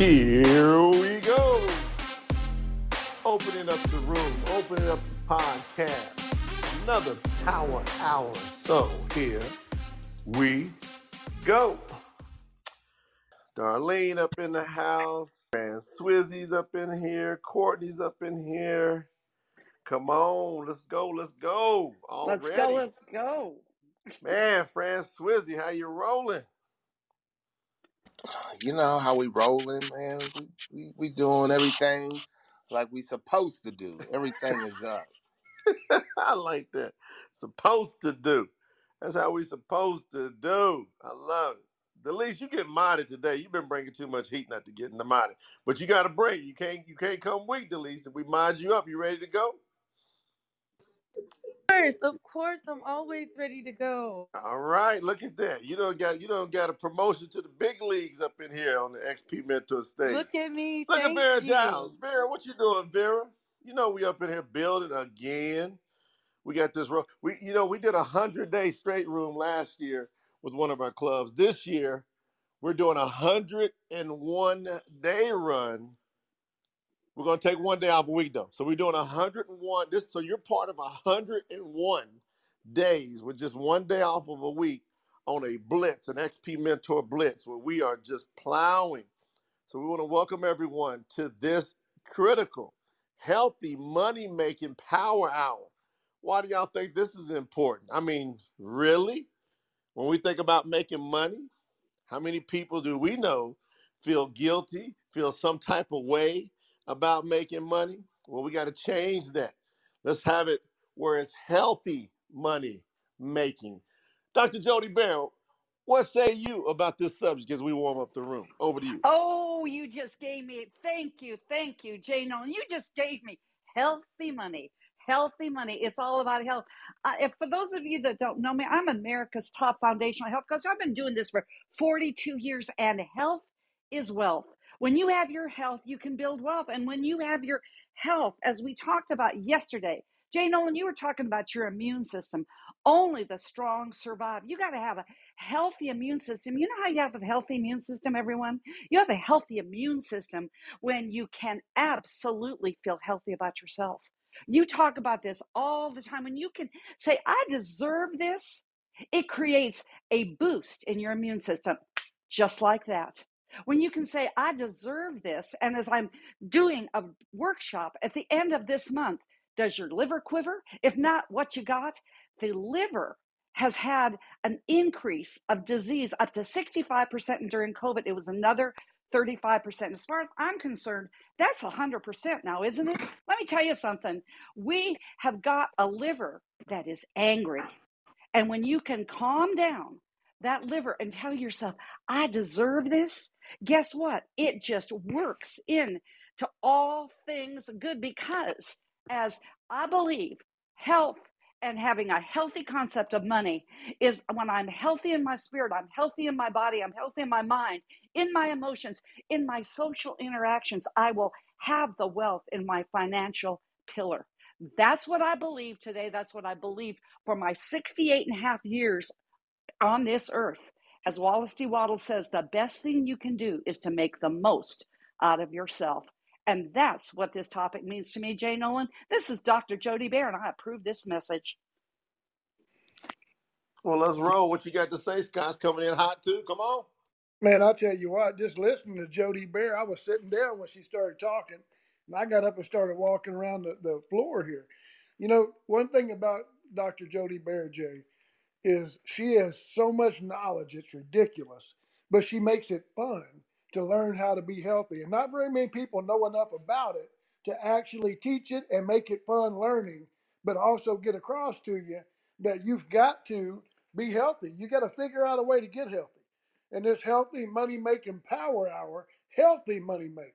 Here we go. Opening up the room, opening up the podcast. Another power hour. So here we go. Darlene up in the house, and Swizzy's up in here, Courtney's up in here. Come on, let's go, let's go. Already. Let's go, let's go. Man, Fran Swizzy, how you rolling? You know how we rolling, man. We, we we doing everything like we supposed to do. Everything is up. I like that. Supposed to do. That's how we supposed to do. I love it. Delise, you get modded today. You've been bringing too much heat not to get in the modded. But you got to bring. You can't. You can't come weak, Delise. If we mod you up, you ready to go? Of course, of course, I'm always ready to go. All right. Look at that. You don't got. You don't got a promotion to the big leagues up in here on the XP Mentor stage. Look at me. Look at Vera you. Giles. Vera, what you doing, Vera? You know we up in here building again. We got this room. We, you know, we did a hundred day straight room last year with one of our clubs. This year, we're doing a hundred and one day run. We're gonna take one day off a week though. So we're doing a hundred and one. This so you're part of a hundred and one days with just one day off of a week on a blitz, an XP Mentor blitz, where we are just plowing. So we want to welcome everyone to this critical, healthy, money-making power hour. Why do y'all think this is important? I mean, really? When we think about making money, how many people do we know feel guilty, feel some type of way about making money? Well, we got to change that. Let's have it where it's healthy money making. Dr. Jody Barrow, what say you about this subject as we warm up the room? Over to you. Oh, you just gave me. Thank you, thank you, Jay Noland. You just gave me healthy money. Healthy money. It's all about health. Uh, if for those of you that don't know me, I'm America's top foundational health coach. I've been doing this for 42 years, and health is wealth. When you have your health, you can build wealth. And when you have your health, as we talked about yesterday, Jay Noland, you were talking about your immune system. Only the strong survive. You got to have a healthy immune system. You know how you have a healthy immune system, everyone? You have a healthy immune system when you can absolutely feel healthy about yourself. You talk about this all the time. When you can say, I deserve this, it creates a boost in your immune system, just like that. When you can say, I deserve this, and as I'm doing a workshop at the end of this month, does your liver quiver? If not, what you got? The liver has had an increase of disease up to 65%, and during COVID, it was another 35%. As far as I'm concerned, that's 100% now, isn't it? Let me tell you something. We have got a liver that is angry. And when you can calm down that liver and tell yourself, I deserve this, guess what? It just works in to all things good because as I believe health and having a healthy concept of money is when I'm healthy in my spirit, I'm healthy in my body, I'm healthy in my mind, in my emotions, in my social interactions, I will have the wealth in my financial pillar. That's what I believe today. That's what I believe for my 68 and a half years on this earth. As Wallace D. Wattles says, the best thing you can do is to make the most out of yourself. And that's what this topic means to me, Jay Noland. This is Dr. Jody Bear, and I approve this message. Well, let's roll. What you got to say? Scott's coming in hot too. Come on. Man, I'll tell you what, just listening to Jody Bear, I was sitting down when she started talking, and I got up and started walking around the, the floor here. You know, one thing about Dr. Jody Bear, Jay, is she has so much knowledge, it's ridiculous, but she makes it fun to learn how to be healthy. And not very many people know enough about it to actually teach it and make it fun learning, but also get across to you that you've got to be healthy. You got to figure out a way to get healthy. And this healthy money making power hour, healthy money making,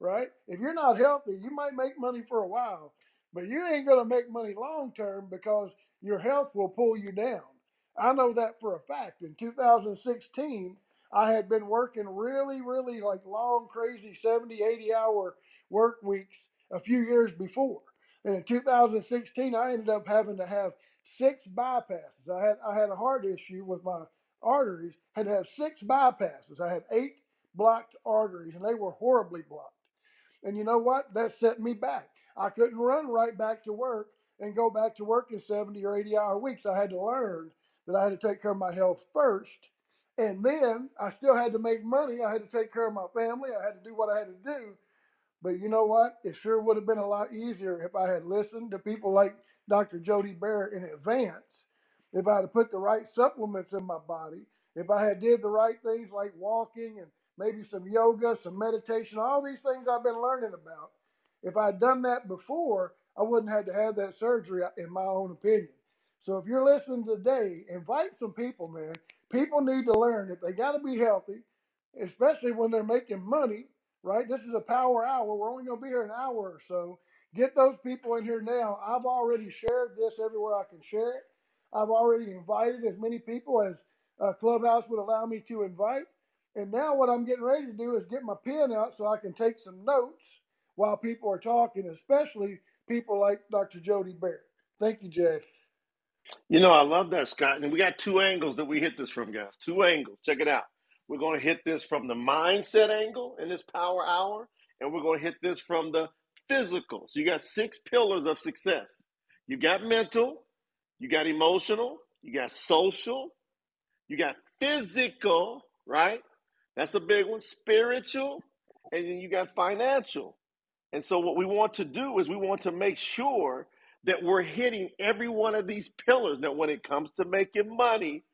right? If you're not healthy, you might make money for a while, but you ain't going to make money long term because your health will pull you down. I know that for a fact. In 2016, I had been working really, really like long, crazy 70, 80 hour work weeks a few years before. And in 2016, I ended up having to have six bypasses. I had I had a heart issue with my arteries, had to have six bypasses. I had eight blocked arteries, and they were horribly blocked. And you know what? That set me back. I couldn't run right back to work and go back to work in 70 or 80 hour weeks. I had to learn that I had to take care of my health first. And then I still had to make money. I had to take care of my family. I had to do what I had to do. But you know what? It sure would have been a lot easier if I had listened to people like Dr. Jody Bear in advance. If I had put the right supplements in my body, if I had did the right things like walking and maybe some yoga, some meditation, all these things I've been learning about. If I'd done that before, I wouldn't have to have that surgery, uh, in my own opinion. So if you're listening today, invite some people, man. People need to learn that they got to be healthy, especially when they're making money, right? This is a power hour. We're only going to be here an hour or so. Get those people in here now. I've already shared this everywhere I can share it. I've already invited as many people as uh, Clubhouse would allow me to invite. And now what I'm getting ready to do is get my pen out so I can take some notes while people are talking, especially people like Dr. Jody Bear. Thank you, Jay. You know, I love that, Scott. And we got two angles that we hit this from, guys. Two angles. Check it out. We're going to hit this from the mindset angle in this power hour, and we're going to hit this from the physical. So you got six pillars of success. You got mental, you got emotional, you got social, you got physical, right? That's a big one. Spiritual, and then you got financial. And so, what we want to do is we want to make sure that we're hitting every one of these pillars. Now, when it comes to making money,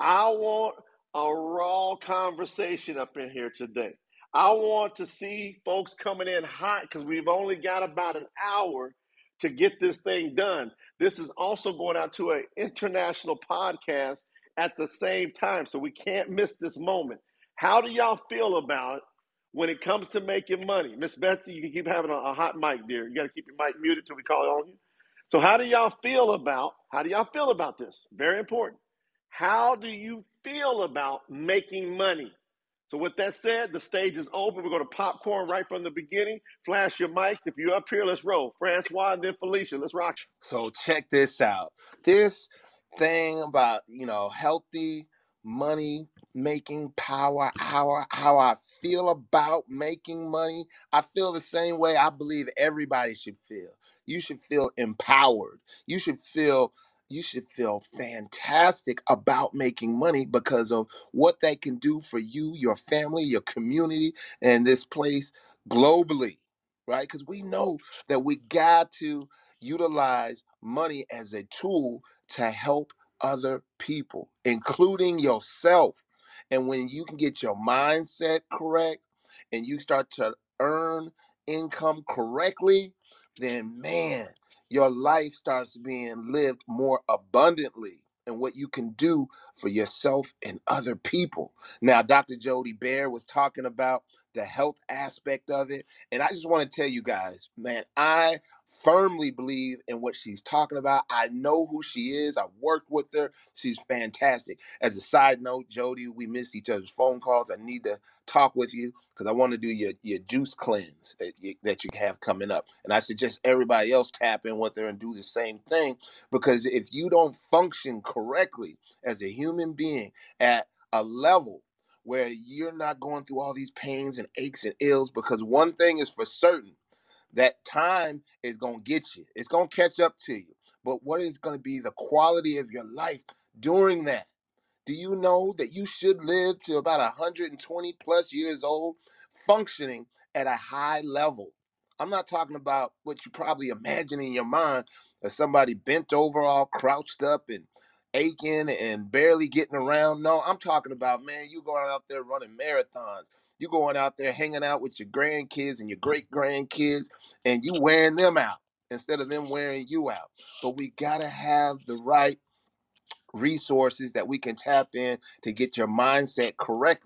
I want a raw conversation up in here today. I want to see folks coming in hot because we've only got about an hour to get this thing done. This is also going out to an international podcast at the same time, so we can't miss this moment. How do y'all feel about it when it comes to making money? Miss Betsy, you can keep having a, a hot mic, dear. You got to keep your mic muted till we call on you. So, how do y'all feel about how do y'all feel about this? Very important. How do you feel about making money? So, with that said, the stage is open. We're going to popcorn right from the beginning. Flash your mics. If you're up here, let's roll. Francois and then Felicia. Let's rock. So check this out. This thing about you know healthy money making power hour how i feel about making money i feel the same way i believe everybody should feel you should feel empowered you should feel you should feel fantastic about making money because of what that can do for you your family your community and this place globally right because we know that we got to utilize money as a tool to help other people, including yourself. And when you can get your mindset correct and you start to earn income correctly, then man, your life starts being lived more abundantly and what you can do for yourself and other people. Now, Dr. Jody Bear was talking about the health aspect of it. And I just want to tell you guys, man, I firmly believe in what she's talking about. I know who she is. I've worked with her. She's fantastic. As a side note, Jody, we missed each other's phone calls. I need to talk with you because I want to do your, your juice cleanse that you, that you have coming up. And I suggest everybody else tap in with her and do the same thing because if you don't function correctly as a human being at a level where you're not going through all these pains and aches and ills because one thing is for certain that time is going to get you. It's going to catch up to you. But what is going to be the quality of your life during that? Do you know that you should live to about 120 plus years old, functioning at a high level? I'm not talking about what you probably imagine in your mind as somebody bent over, all crouched up and aching and barely getting around. No, I'm talking about, man, you going out there running marathons. You going out there hanging out with your grandkids and your great grandkids, and you wearing them out instead of them wearing you out. But we gotta have the right resources that we can tap in to get your mindset correct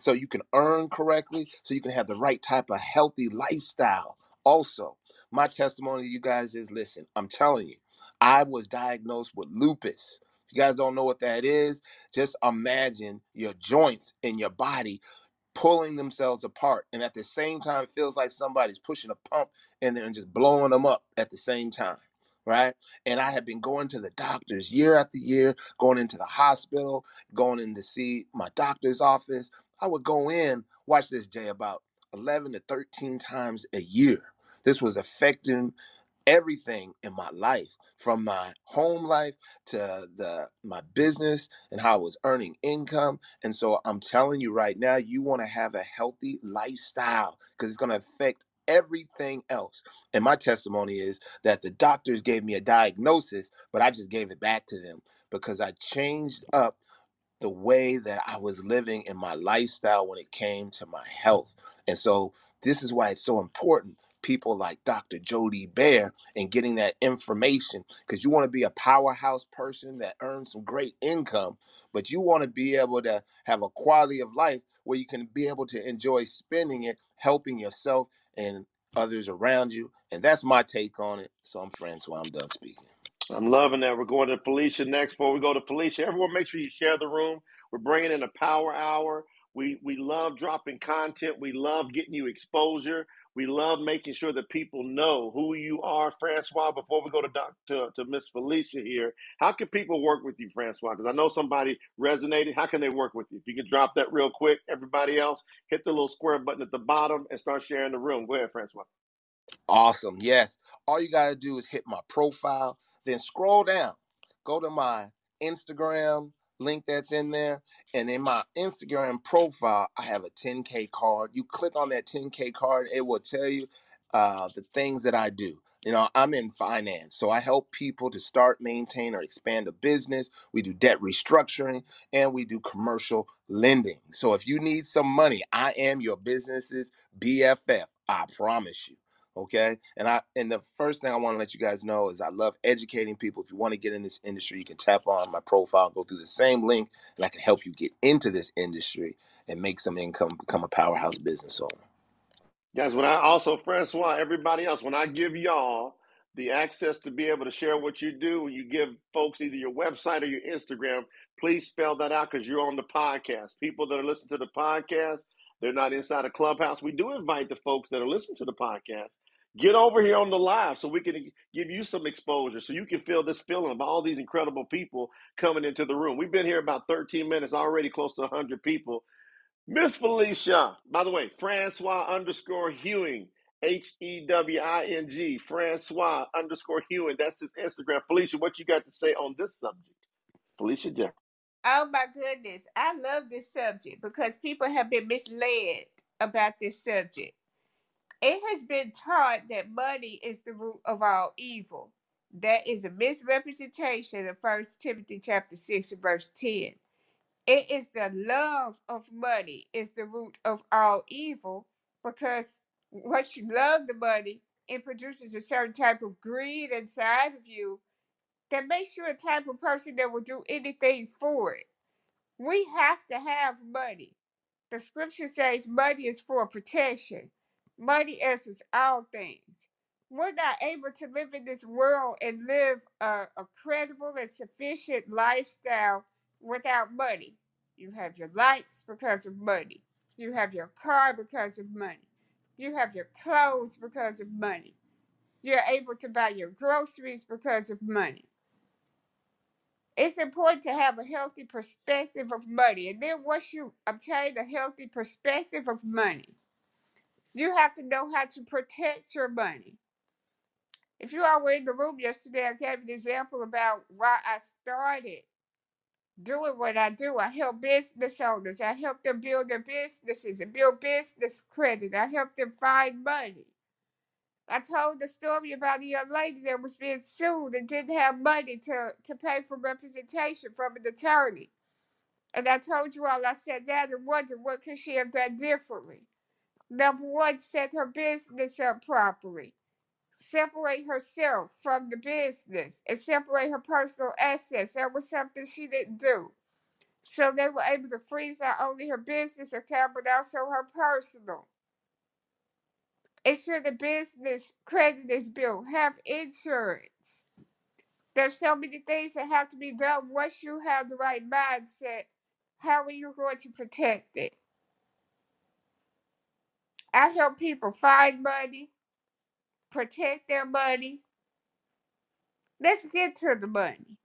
so you can earn correctly so you can have the right type of healthy lifestyle also my testimony to you guys is listen i'm telling you i was diagnosed with lupus if you guys don't know what that is just imagine your joints in your body pulling themselves apart and at the same time it feels like somebody's pushing a pump in there and just blowing them up at the same time right? And i have been going to the doctors year after year going into the hospital going in to see my doctor's office. I would go in, watch this, Jay, about 11 to 13 times a year. This was affecting everything in my life from my home life to the my business and how I was earning income and so I'm telling you right now you want to have a healthy lifestyle because it's going to affect everything else and my testimony is that the doctors gave me a diagnosis but I just gave it back to them because I changed up the way that I was living in my lifestyle when it came to my health. And so this is why it's so important. People like Dr. Jody Bear and getting that information because you want to be a powerhouse person that earns some great income, but you want to be able to have a quality of life where you can be able to enjoy spending it, helping yourself and others around you. And that's my take on it. So I'm Francois. I'm done speaking. I'm loving that. We're going to Felicia next. Before we go to Felicia, everyone make sure you share the room. We're bringing in a power hour. We we love dropping content. We love getting you exposure. We love making sure that people know who you are, Francois. Before we go to doc, to, to Miss Felicia here, how can people work with you, Francois? Because I know somebody resonated. How can they work with you? If you can drop that real quick, everybody else, hit the little square button at the bottom and start sharing the room. Go ahead, Francois. Awesome. Yes. All you got to do is hit my profile then scroll down, go to my Instagram link that's in there. And in my Instagram profile, I have a 10K card. You click on that 10K card, it will tell you uh, the things that I do. You know, I'm in finance, so I help people to start, maintain, or expand a business. We do debt restructuring and we do commercial lending. So if you need some money, I am your business's BFF. I promise you. Okay. And I and the first thing I want to let you guys know is I love educating people. If you want to get in this industry, you can tap on my profile, go through the same link, and I can help you get into this industry and make some income, become a powerhouse business owner. Guys, when I also Francois, everybody else, when I give y'all the access to be able to share what you do, when you give folks either your website or your Instagram, please spell that out because you're on the podcast. People that are listening to the podcast, they're not inside a clubhouse. We do invite the folks that are listening to the podcast Get over here on the live so we can give you some exposure so you can feel this feeling of all these incredible people coming into the room. We've been here about 13 minutes, already close to 100 people. Miss Felicia, by the way, Francois underscore Hewing, H E W I N G, Francois underscore Hewing. That's his Instagram. Felicia, what you got to say on this subject? Felicia Jeff. Oh my goodness. I love this subject because people have been misled about this subject. It has been taught that money is the root of all evil. That is a misrepresentation of First Timothy chapter 6 and verse 10. It is the love of money is the root of all evil because once you love the money, it produces a certain type of greed inside of you that makes you a type of person that will do anything for it. We have to have money. The scripture says money is for protection. Money answers all things. We're not able to live in this world and live a, a credible and sufficient lifestyle without money. You have your lights because of money. You have your car because of money. You have your clothes because of money. You're able to buy your groceries because of money. It's important to have a healthy perspective of money. And then once you obtain a healthy perspective of money, you have to know how to protect your money. If you all were in the room yesterday, I gave an example about why I started doing what I do. I help business owners. I help them build their businesses and build business credit. I help them find money. I told the story about a young lady that was being sued and didn't have money to, to pay for representation from an attorney. And I told you all I sat down and wondered what could she have done differently. Number one, set her business up properly. Separate herself from the business and separate her personal assets. That was something she didn't do. So they were able to freeze not only her business account, but also her personal. Ensure the business credit is built. Have insurance. There's so many things that have to be done once you have the right mindset. How are you going to protect it? I help people find money, protect their money. Let's get to the money.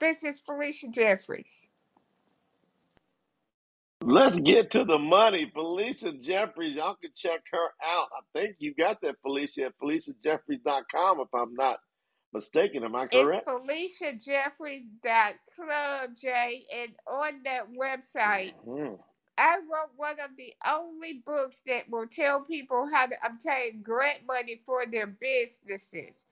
This is Felicia Jeffries. Let's get to the money. Felicia Jeffries, y'all can check her out. I think you got that, Felicia, at FeliciaJeffries.com, if I'm not mistaken. Am I correct? It's? FeliciaJeffries.club, Jay, and on that website, Mhm. I wrote one of the only books that will tell people how to obtain grant money for their businesses.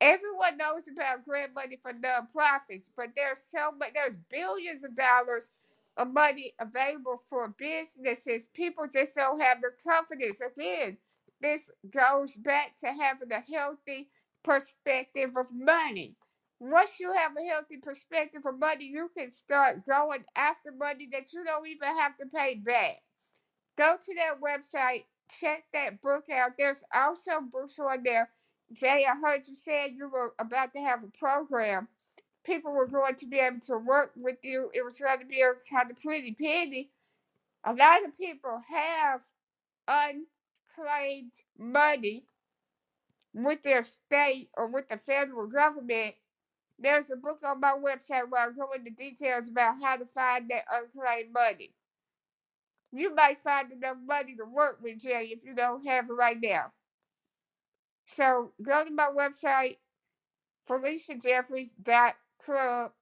Everyone knows about grant money for nonprofits, but there's so much, there's billions of dollars of money available for businesses. People just don't have the confidence. Again, this goes back to having a healthy perspective of money. Once you have a healthy perspective of money, you can start going after money that you don't even have to pay back. Go to that website, check that book out. There's also books on there. Jay, I heard you said you were about to have a program. People were going to be able to work with you. It was going to be a kind of pretty penny. A lot of people have unclaimed money with their state or with the federal government. There's a book on my website where I go into details about how to find that unclaimed money. You might find enough money to work with, Jay, if you don't have it right now. So go to my website, FeliciaJeffries.club.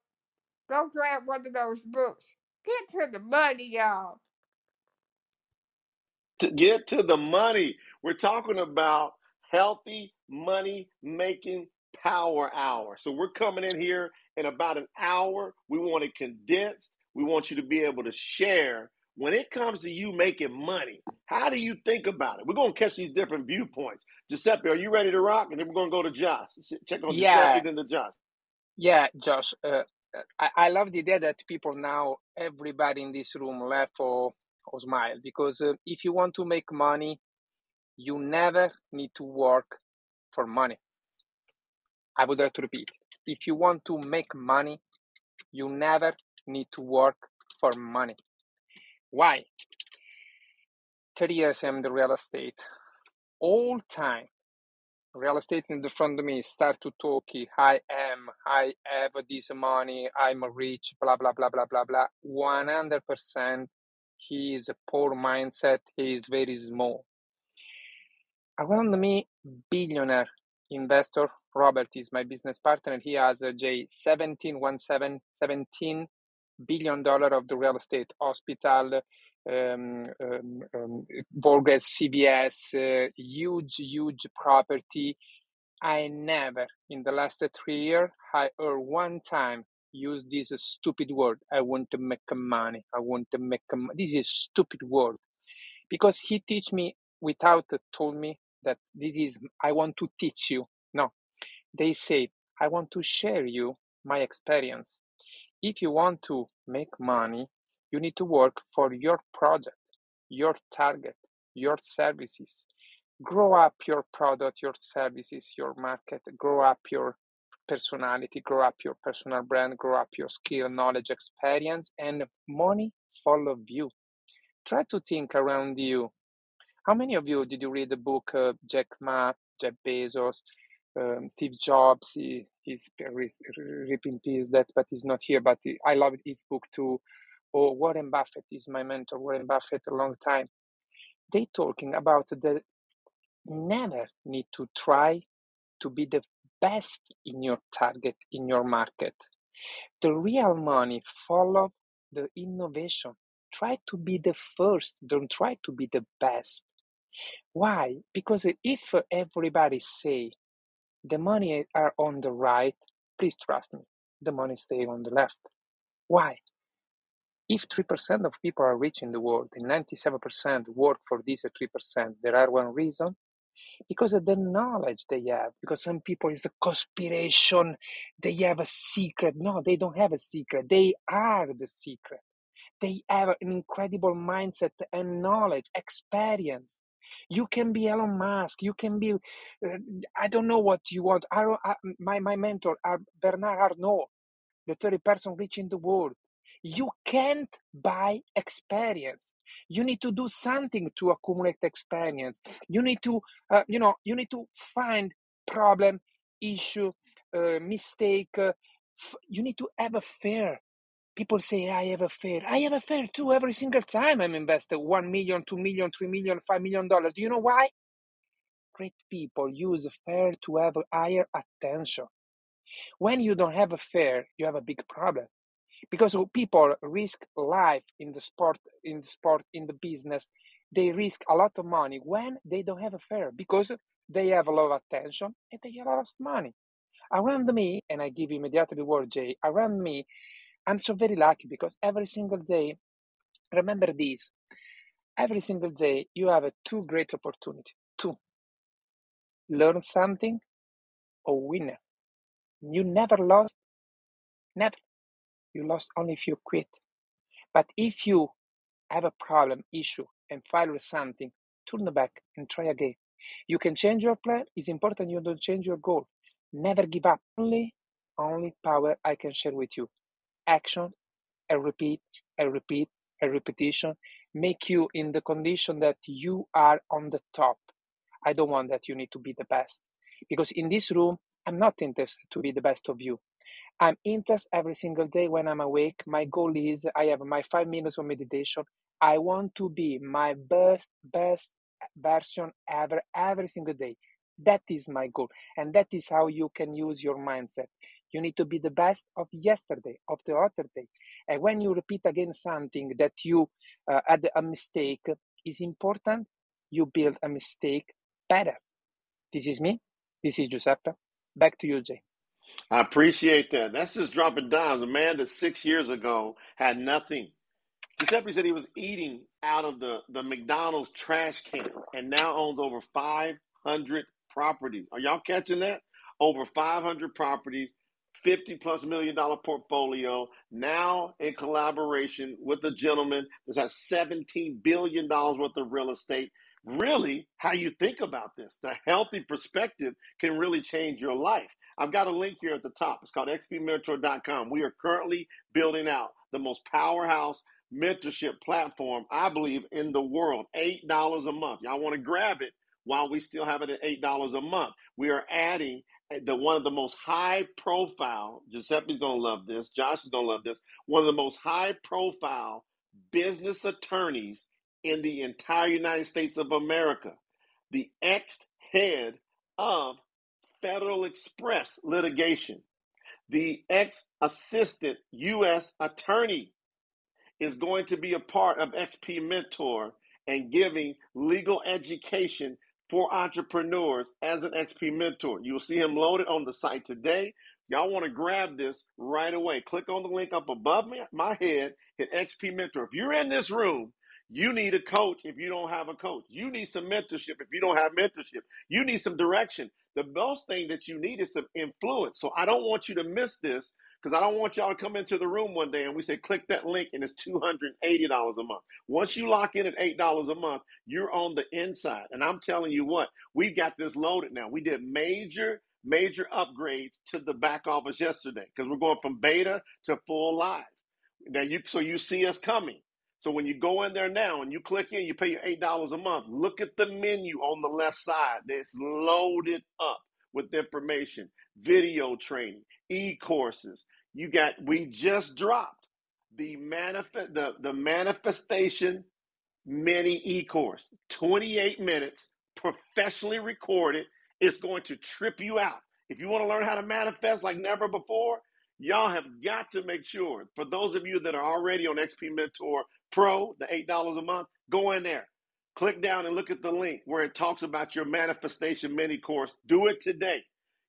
Go grab one of those books. Get to the money, y'all. To get to the money, we're talking about healthy money making power hour. So we're coming in here in about an hour. We want it condensed. We want you to be able to share when it comes to you making money. How do you think about it? We're going to catch these different viewpoints. Giuseppe, are you ready to rock? And then we're going to go to Josh. Check on Yeah, Giuseppe, then to Josh. yeah, Josh. Uh, I, I love the idea that people now, everybody in this room, laugh or, or smile because uh, if you want to make money, you never need to work for money. I would like to repeat. If you want to make money, you never need to work for money. Why? 30 years I'm in the real estate. All time, real estate in the front of me start to talk. I am, I have this money, I'm rich, blah, blah, blah, blah, blah, blah. 100% he is a poor mindset. He is very small. Around me, billionaire investor Robert is my business partner. He has a J 17, 17, 17 billion dollar of the real estate, hospital, um, um, um, Borges, CVS, uh, huge, huge property. I never, in the last three years, I heard one time use this stupid word. I want to make money. I want to make money. This is stupid word because he teach me without told me that this is I want to teach you. No, they say I want to share you my experience. If you want to make money, you need to work for your project, your target, your services. Grow up your product, your services, your market, grow up your personality, grow up your personal brand, grow up your skill, knowledge, experience, and money follow you. Try to think around you. How many of you did you read the book uh, Jack Ma, Jeff Bezos, um, Steve Jobs? He, he's ripping peace that, but he's not here. But he, I love his book too. Or Warren Buffett is my mentor. Warren Buffett a long time. They talking about the never need to try to be the best in your target in your market. The real money follow the innovation. Try to be the first. Don't try to be the best. Why? Because if everybody say the money are on the right, please trust me, the money stay on the left. Why? If 3% of people are rich in the world and 97% work for this 3%, there are one reason. Because of the knowledge they have. Because some people is a conspiration, they have a secret. No, they don't have a secret. They are the secret. They have an incredible mindset and knowledge, experience. You can be Elon Musk. You can be, uh, I don't know what you want. I, I, my, my mentor, uh, Bernard Arnault, the 30 person rich in the world. You can't buy experience. You need to do something to accumulate experience. You need to, uh, you know, you need to find problem, issue, uh, mistake. Uh, you need to have a fear People say, I have a fair. I have a fair too every single time I'm invested one million, two million, three million, five million dollars. Do you know why? Great people use fair to have higher attention. When you don't have a fair, you have a big problem because people risk life in the sport, in the sport, in the business. They risk a lot of money when they don't have a fair because they have a lot of attention and they have of money. Around me, and I give immediately the word, Jay. Around me, I'm so very lucky because every single day, remember this, every single day you have a two great opportunity. Two, learn something or win. You never lost, never. You lost only if you quit. But if you have a problem, issue, and fail with something, turn back and try again. You can change your plan. It's important you don't change your goal. Never give up. Only, only power I can share with you action and repeat and repeat and repetition make you in the condition that you are on the top. I don't want that you need to be the best because in this room, I'm not interested to be the best of you. I'm interested every single day when I'm awake. My goal is I have my five minutes of meditation. I want to be my best, best version ever, every single day. That is my goal. And that is how you can use your mindset. You need to be the best of yesterday, of the other day. And when you repeat again something that you uh, had a mistake, is important you build a mistake better. This is me. This is Giuseppe. Back to you, Jay. I appreciate that. That's just dropping dimes. A man that six years ago had nothing. Giuseppe said he was eating out of the, the McDonald's trash can and now owns over 500 properties. Are y'all catching that? Over 500 properties 50 plus million dollar portfolio now in collaboration with a gentleman that has 17 billion dollars worth of real estate. Really how you think about this the healthy perspective can really change your life. I've got a link here at the top. It's called xpmentor.com we are currently building out the most powerhouse mentorship platform i believe in the world eight dollars a month. Y'all want to grab it while we still have it at eight dollars a month. We are adding the one of the most high profile giuseppe's going to love this josh is going to love this one of the most high profile business attorneys in the entire united states of america. The ex head of federal express litigation. The ex assistant u.s attorney is going to be a part of xp mentor and giving legal education for entrepreneurs as an XP mentor. You'll see him loaded on the site today. Y'all want to grab this right away. Click on the link up above me, my head, hit XP Mentor. If you're in this room, you need a coach if you don't have a coach. You need some mentorship if you don't have mentorship. You need some direction. The most thing that you need is some influence. So I don't want you to miss this because I don't want y'all to come into the room one day and we say, click that link and it's $280 a month. Once you lock in at $8 a month, you're on the inside. And I'm telling you what, we've got this loaded now. We did major, major upgrades to the back office yesterday because we're going from beta to full live. Now you so you see us coming. So when you go in there now and you click in, you pay your eight dollars a month. Look at the menu on the left side. It's loaded up with information, video training, e-courses. You got we just dropped the manifest the, the manifestation mini e-course. 28 minutes, professionally recorded. It's going to trip you out. If you want to learn how to manifest like never before, y'all have got to make sure. For those of you that are already on XP Mentor Pro, the $8 a month, go in there. Click down and look at the link where it talks about your manifestation mini course. Do it today.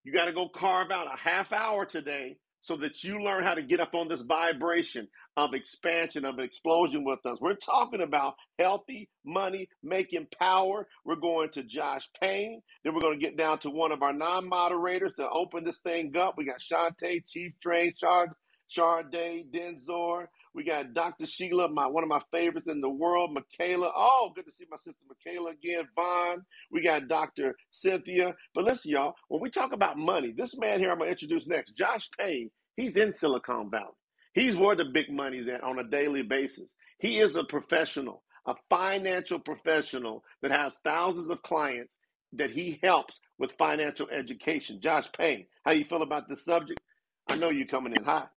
You got to go carve out a half hour today so that you learn how to get up on this vibration of expansion, of explosion with us. We're talking about healthy money making power. We're going to Josh Payne. Then we're going to get down to one of our non moderators to open this thing up. We got Shantae, Chief Train, Shard, Sharday, Denzor. We got Dr. Sheila, my one of my favorites in the world, Michaela. Oh, good to see my sister Michaela again. Vaughn. We got Dr. Cynthia. But listen, y'all, when we talk about money, this man here I'm gonna introduce next, Josh Payne, he's in Silicon Valley. He's where the big money's at on a daily basis. He is a professional, a financial professional that has thousands of clients that he helps with financial education. Josh Payne, how you feel about this subject? I know you're coming in hot.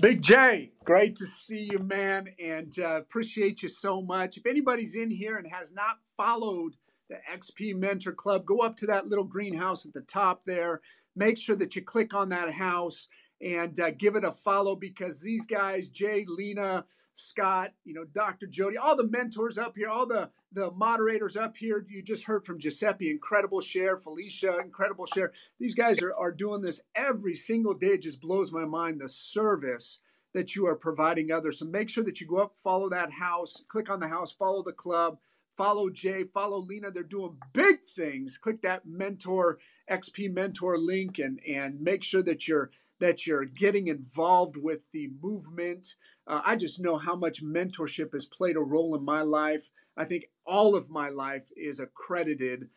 Big J, great to see you, man, and uh, appreciate you so much. If anybody's in here and has not followed the XP Mentor Club, go up to that little greenhouse at the top there. Make sure that you click on that house and uh, give it a follow because these guys, Jay, Lena, Scott, you know, Dr. Jody, all the mentors up here, all the the moderators up here. You just heard from Giuseppe, incredible share, Felicia, incredible share. These guys are, are doing this every single day. It just blows my mind the service that you are providing others. So make sure that you go up, follow that house, click on the house, follow the club, follow Jay, follow Lena. They're doing big things. Click that mentor XP mentor link and and make sure that you're that you're getting involved with the movement. Uh, I just know how much mentorship has played a role in my life. I think all of my life is accredited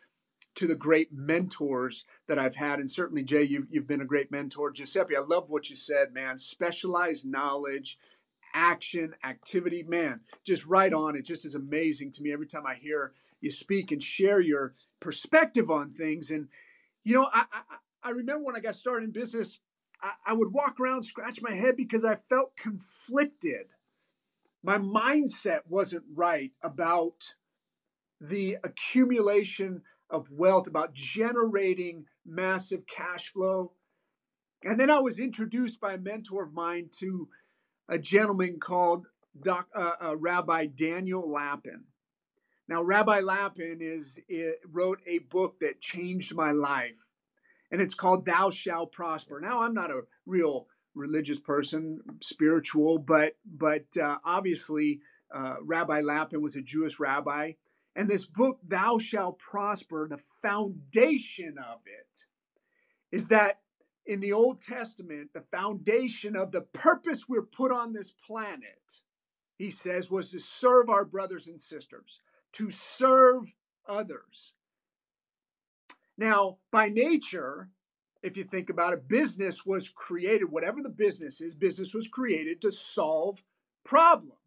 to the great mentors that I've had. And certainly, Jay, you've, you've been a great mentor. Giuseppe, I love what you said, man. Specialized knowledge, action, activity, man, just right on. It just is amazing to me every time I hear you speak and share your perspective on things. And, you know, I, I, I remember when I got started in business, I, I would walk around, scratch my head because I felt conflicted. My mindset wasn't right about the accumulation of wealth, about generating massive cash flow. And then I was introduced by a mentor of mine to a gentleman called Doc, uh, uh, Rabbi Daniel Lapin. Now, Rabbi Lapin is wrote a book that changed my life and it's called Thou Shall Prosper. Now, I'm not a real religious person, spiritual, but but uh, obviously uh, Rabbi Lapin was a Jewish rabbi, and this book Thou Shalt Prosper, the foundation of it is that in the Old Testament, the foundation of the purpose we're put on this planet, he says, was to serve our brothers and sisters, to serve others. Now, by nature, if you think about it, business was created, whatever the business is, business was created to solve problems.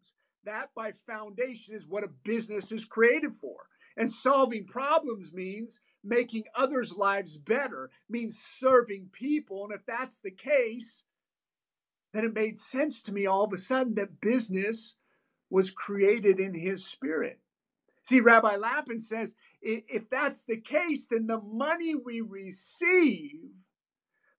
That, by foundation, is what a business is created for. And solving problems means making others' lives better, means serving people. And if that's the case, then it made sense to me all of a sudden that business was created in his spirit. See, Rabbi Lapin says if that's the case, then the money we receive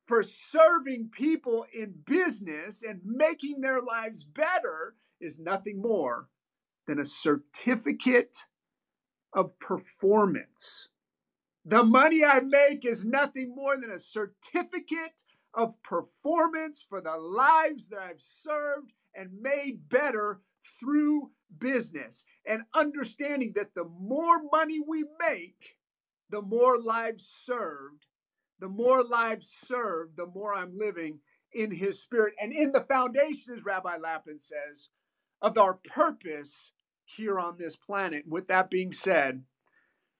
for serving people in business and making their lives better is nothing more than a certificate of performance. The money I make is nothing more than a certificate of performance for the lives that I've served and made better through business and understanding that the more money we make, the more lives served. The more lives served, the more I'm living in his spirit and in the foundation, as Rabbi Lapin says, of our purpose here on this planet. With that being said,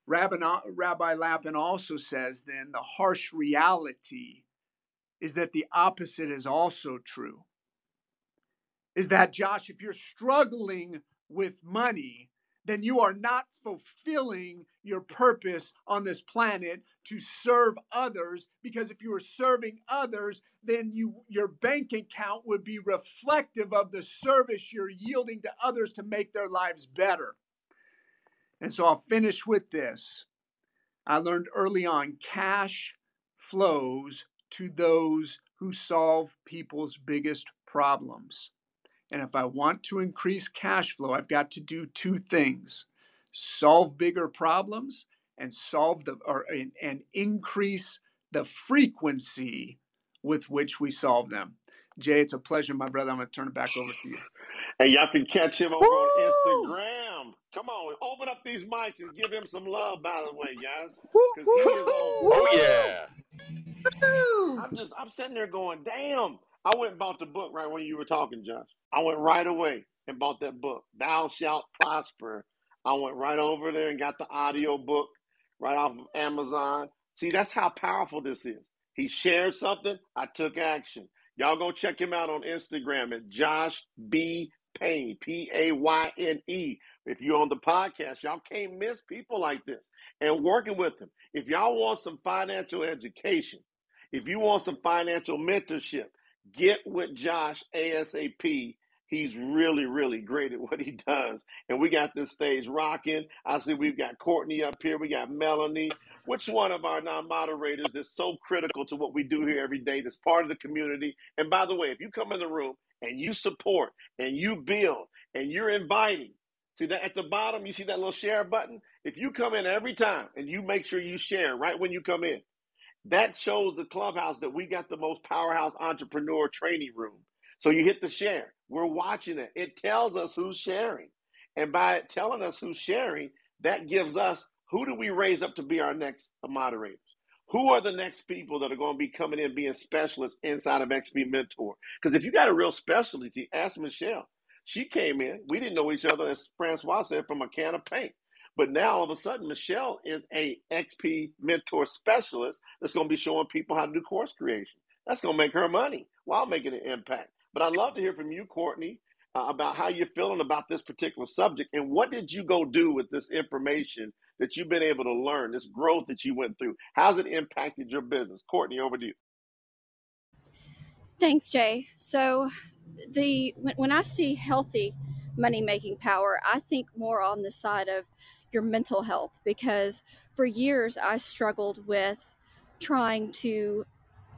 Rabbi, Rabbi Lapin also says then the harsh reality is that the opposite is also true is that, Josh, if you're struggling with money, then you are not fulfilling your purpose on this planet to serve others because if you were serving others then you your bank account would be reflective of the service you're yielding to others to make their lives better. And so I'll finish with this. I learned early on cash flows to those who solve people's biggest problems and if I want to increase cash flow, I've got to do two things solve bigger problems and solve the or and, and increase the frequency with which we solve them. Jay, it's a pleasure, my brother. I'm going to turn it back over to you. And y'all can catch him over Woo! on Instagram. Come on, open up these mics and give him some love, by the way, guys. Because he is on. Oh, yeah. I'm just, I'm sitting there going, damn. I went and bought the book right when you were talking, Josh. I went right away and bought that book, Thou Shalt Prosper. I went right over there and got the audio book right off of Amazon. See, that's how powerful this is. He shared something, I took action. Y'all go check him out on Instagram at Josh B. Payne, P A Y N E. If you're on the podcast, y'all can't miss people like this and working with them. If y'all want some financial education, if you want some financial mentorship, Get with Josh ASAP. He's really, really great at what he does. And we got this stage rocking. I see we've got Courtney up here. We got Melanie. Which one of our non moderators that's so critical to what we do here every day, that's part of the community? And by the way, if you come in the room and you support and you build and you're inviting, see that at the bottom, you see that little share button? If you come in every time and you make sure you share right when you come in, that shows the clubhouse that we got the most powerhouse entrepreneur training room. So you hit the share. We're watching it. It tells us who's sharing. And by telling us who's sharing, that gives us who do we raise up to be our next moderators? Who are the next people that are going to be coming in being specialists inside of XP Mentor? Because if you got a real specialty, ask Michelle. She came in. We didn't know each other, as Francois said, from a can of paint. But now all of a sudden, Michelle is a XP mentor specialist that's going to be showing people how to do course creation. That's going to make her money while making an impact. But I'd love to hear from you, Courtney, uh, about how you're feeling about this particular subject and what did you go do with this information that you've been able to learn, this growth that you went through. How's it impacted your business? Courtney, over to you. Thanks, Jay. So, the when, when I see healthy money making power, I think more on the side of your mental health because for years I struggled with trying to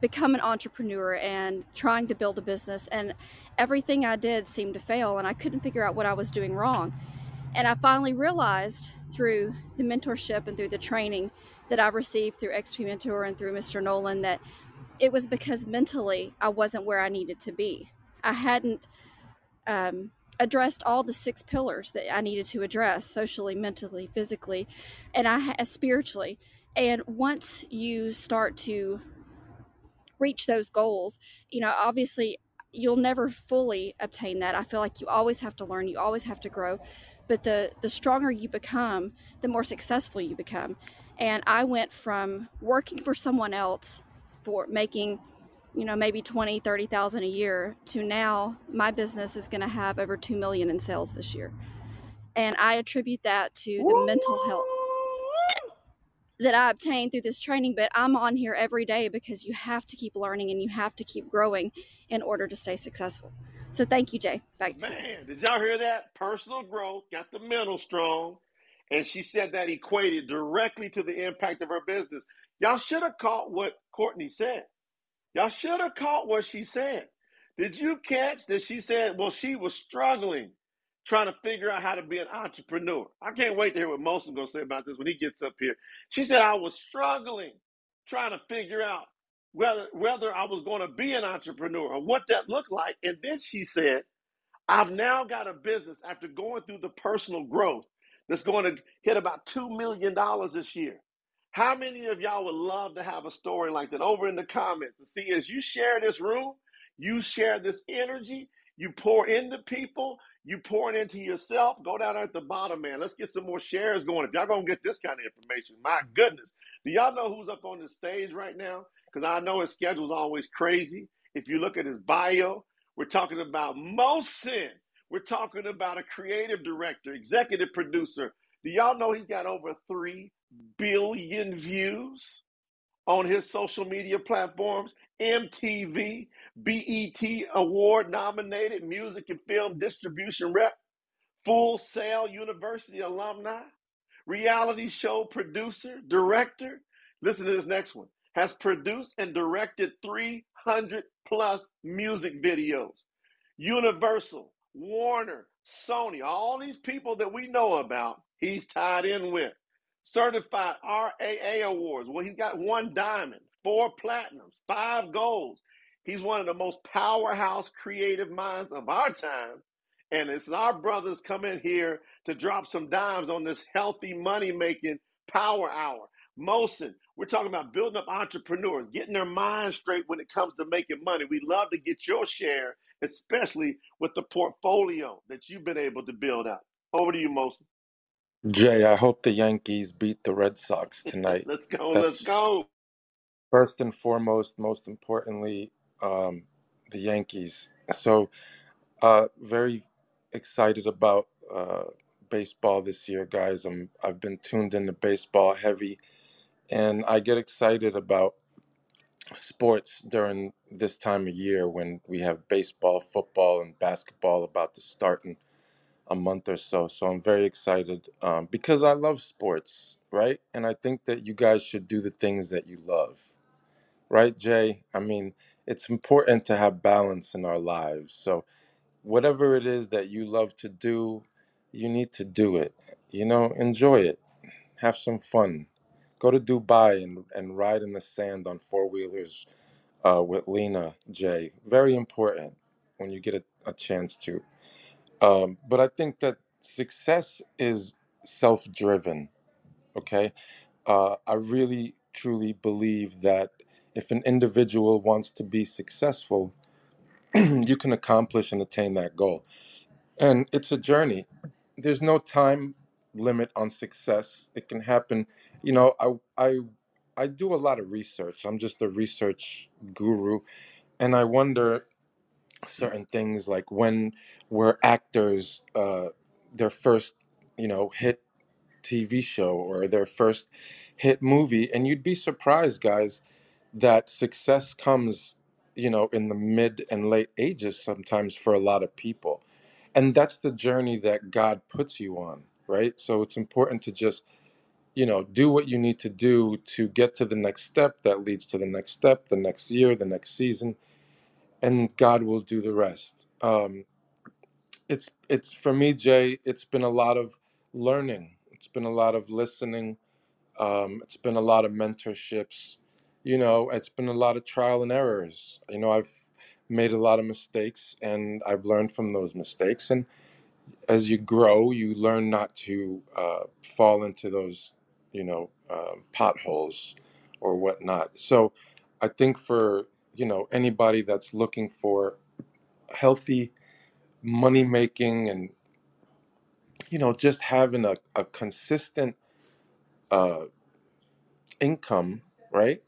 become an entrepreneur and trying to build a business and everything I did seemed to fail and I couldn't figure out what I was doing wrong. And I finally realized through the mentorship and through the training that I've received through XP Mentor and through Mr. Noland that it was because mentally I wasn't where I needed to be. I hadn't um, addressed all the six pillars that I needed to address socially, mentally, physically, and I spiritually. And once you start to reach those goals, you know, obviously you'll never fully obtain that. I feel like you always have to learn, you always have to grow. But the the stronger you become, the more successful you become. And I went from working for someone else for making you know maybe 20 30,000 a year to now my business is going to have over 2 million in sales this year and i attribute that to the mental health that i obtained through this training but i'm on here every day because you have to keep learning and you have to keep growing in order to stay successful. So thank you jay. Back to man you. did y'all hear that? Personal growth got the mental strong. And she said that equated directly to the impact of her business. Y'all should have caught what courtney said. Y'all should have caught what she said. Did you catch that she said, well, she was struggling trying to figure out how to be an entrepreneur? I can't wait to hear what Mosin going to say about this when he gets up here. She said, I was struggling trying to figure out whether, whether I was going to be an entrepreneur or what that looked like. And then she said, I've now got a business after going through the personal growth that's going to hit about $2 million this year. How many of y'all would love to have a story like that over in the comments to see as you share this room, you share this energy, you pour into people, you pour it into yourself. Go down at the bottom, man. Let's get some more shares going. If y'all gonna get this kind of information, my goodness. Do y'all know who's up on the stage right now? Because I know his schedule is always crazy. If you look at his bio, we're talking about Mosin. We're talking about a creative director, executive producer. Do y'all know he's got over three billion views on his social media platforms. MTV, BET award nominated music and film distribution rep, Full Sail University alumni, reality show producer, director. Listen to this next one. Has produced and directed 300 plus music videos. Universal, Warner, Sony, all these people that we know about, he's tied in with certified RIAA awards. Well, he's got one diamond, four platinums, five golds. He's one of the most powerhouse creative minds of our time. And it's our brothers coming here to drop some dimes on this healthy money making power hour. Mosin, we're talking about building up entrepreneurs, getting their minds straight when it comes to making money. We love to get your share, especially with the portfolio that you've been able to build up. Over to you, Mosin. Jay, I hope the Yankees beat the Red Sox tonight. let's go. Let's go. first and foremost, most importantly, um, the Yankees. So, uh, very excited about uh, baseball this year, guys. I'm I've been tuned into baseball heavy, and I get excited about sports during this time of year when we have baseball, football, and basketball about to start in a month or so. So I'm very excited um, because I love sports, right? And I think that you guys should do the things that you love, right, Jay? I mean, it's important to have balance in our lives. So whatever it is that you love to do, you need to do it. You know, enjoy it, have some fun. Go to Dubai and, and ride in the sand on four wheelers uh, with Lena J. Very important when you get a, a chance to. Um, but I think that success is self driven. Okay. Uh, I really, truly believe that if an individual wants to be successful, you can accomplish and attain that goal. And it's a journey. There's no time limit on success. It can happen. You know, I, I, I do a lot of research. I'm just a research guru. And I wonder certain things like when were actors uh, their first you know hit tv show or their first hit movie and you'd be surprised guys that success comes you know in the mid and late ages sometimes for a lot of people and that's the journey that god puts you on right so it's important to just you know do what you need to do to get to the next step that leads to the next step the next year the next season and God will do the rest. Um, it's it's for me, Jay. It's been a lot of learning. It's been a lot of listening. Um, it's been a lot of mentorships. You know, it's been a lot of trial and errors. You know, I've made a lot of mistakes, and I've learned from those mistakes. And as you grow, you learn not to uh, fall into those, you know, um, potholes or whatnot. So, I think for you know anybody that's looking for healthy money making and you know just having a, a consistent uh, income right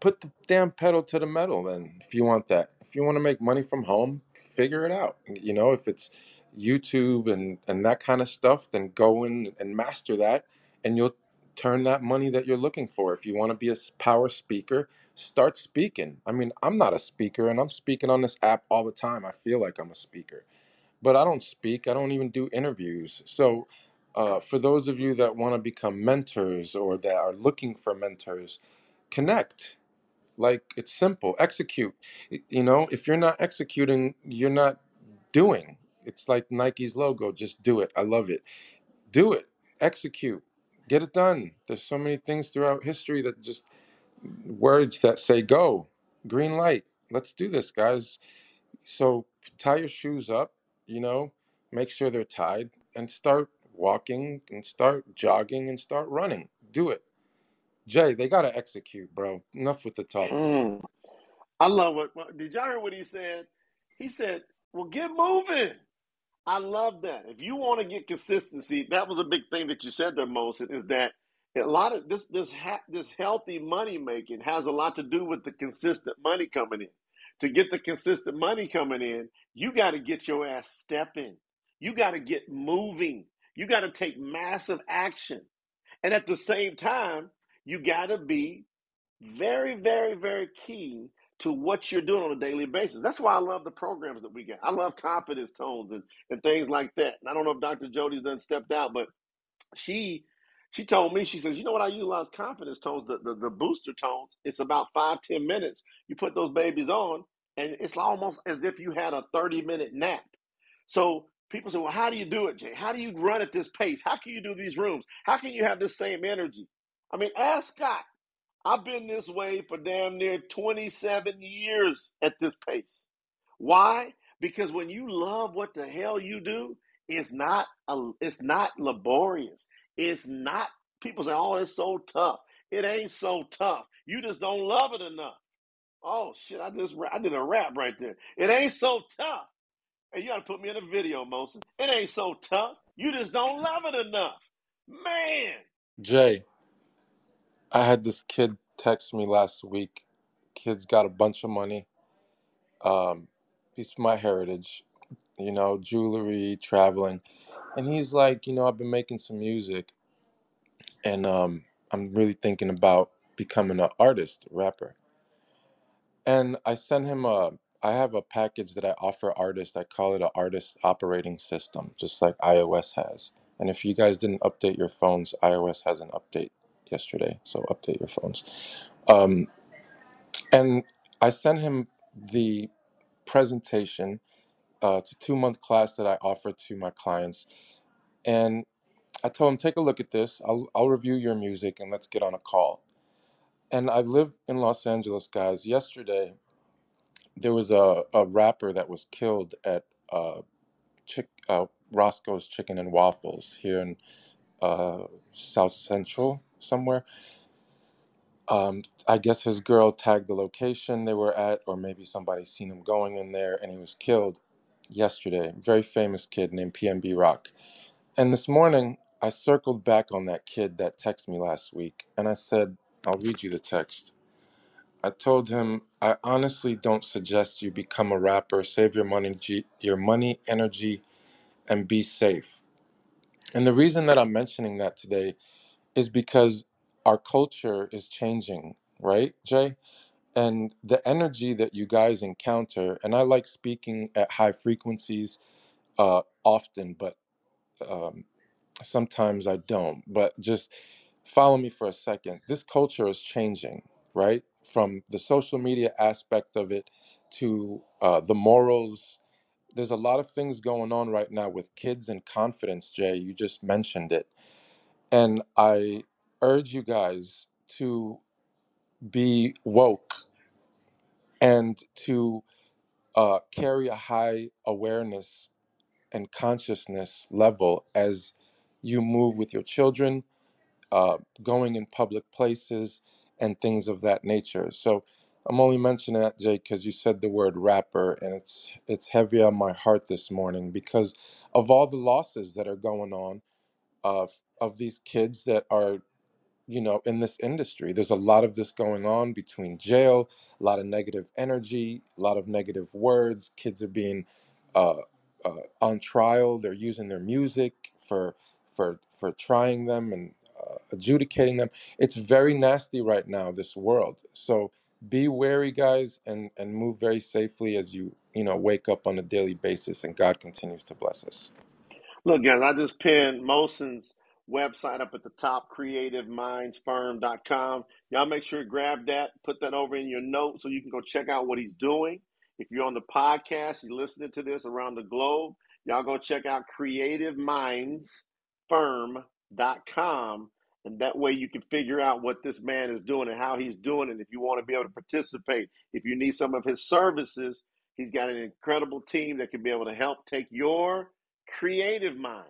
put the damn pedal to the metal then if you want that if you want to make money from home figure it out you know if it's youtube and and that kind of stuff then go in and master that and you'll turn that money that you're looking for if you want to be a power speaker start speaking i mean i'm not a speaker and i'm speaking on this app all the time i feel like i'm a speaker but I don't speak. I don't even do interviews. So, uh, for those of you that want to become mentors or that are looking for mentors, connect. Like it's simple. Execute. You know, if you're not executing, you're not doing. It's like Nike's logo. Just do it. I love it. Do it. Execute. Get it done. There's so many things throughout history that just words that say go. Green light. Let's do this, guys. So tie your shoes up, you know, make sure they're tied, and start walking and start jogging and start running. Do it. Jay, they got to execute, bro. Enough with the talk. Mm. I love what. Did y'all hear what he said? He said, "Well, get moving." I love that. If you want to get consistency, that was a big thing that you said there, Mosen, is that a lot of this this ha- this healthy money making has a lot to do with the consistent money coming in. To get the consistent money coming in, you got to get your ass stepping. You got to get moving. You got to take massive action. And at the same time, you got to be very, very, very keen to what you're doing on a daily basis. That's why I love the programs that we get. I love confidence tones and, and things like that. And I don't know if Dr. Jody's done stepped out, but she she told me, she says, you know what I utilize confidence tones, the, the, the booster tones. It's about five, ten minutes. You put those babies on, and it's almost as if you had a 30 minute nap. So people say, well, how do you do it, Jay? How do you run at this pace? How can you do these rooms? How can you have this same energy? I mean, ask Scott. I've been this way for damn near 27 years at this pace. Why? Because when you love what the hell you do, it's not a, it's not laborious. It's not people say, "Oh, it's so tough." It ain't so tough. You just don't love it enough. Oh shit! I just I did a rap right there. It ain't so tough. And you got to put me in a video, Mosen. It ain't so tough. You just don't love it enough, man. Jay, I had this kid text me last week. Kid's got a bunch of money. Um, he's my heritage, you know, jewelry, traveling. And he's like, you know, I've been making some music and um, I'm really thinking about becoming an artist, rapper. And I sent him a I have a package that I offer artists. I call it an artist operating system, just like iOS has. And if you guys didn't update your phones, iOS has an update yesterday, so update your phones. Um, and I sent him the presentation. Uh, it's a two month class that I offer to my clients. And I told him, take a look at this. I'll, I'll review your music and let's get on a call. And I live in Los Angeles, guys. Yesterday, there was a, a rapper that was killed at uh, Chick, uh, Roscoe's Chicken and Waffles here in uh, South Central somewhere. Um, I guess his girl tagged the location they were at, or maybe somebody seen him going in there, and he was killed yesterday. Very famous kid named PNB Rock. And this morning, I circled back on that kid that texted me last week, and I said, I'll read you the text. I told him, I honestly don't suggest you become a rapper. Save your money, G- your money, energy, and be safe. And the reason that I'm mentioning that today is because our culture is changing, right, Jay? And the energy that you guys encounter, and I like speaking at high frequencies uh, often, but um, sometimes I don't. But just follow me for a second. This culture is changing, right? From the social media aspect of it to uh, the morals. There's a lot of things going on right now with kids and confidence, Jay. You just mentioned it. And I urge you guys to be woke and to uh, carry a high awareness and consciousness level as you move with your children, uh, going in public places, and things of that nature. So I'm only mentioning that, Jake, because you said the word rapper, and it's it's heavy on my heart this morning because of all the losses that are going on of of these kids that are you know, in this industry. There's a lot of this going on between jail, a lot of negative energy, a lot of negative words. Kids are being uh, uh, on trial. They're using their music for for for trying them and uh, adjudicating them. It's very nasty right now. This world. So be wary, guys, and and move very safely as you you know wake up on a daily basis. And God continues to bless us. Look, guys, I just pinned Mosen's website up at the top, creativemindsfirm.com. Y'all make sure to grab that, put that over in your notes so you can go check out what he's doing. If you're on the podcast, you're listening to this around the globe, y'all go check out creativemindsfirm.com. And that way you can figure out what this man is doing and how he's doing. And if you want to be able to participate, if you need some of his services, he's got an incredible team that can be able to help take your creative mind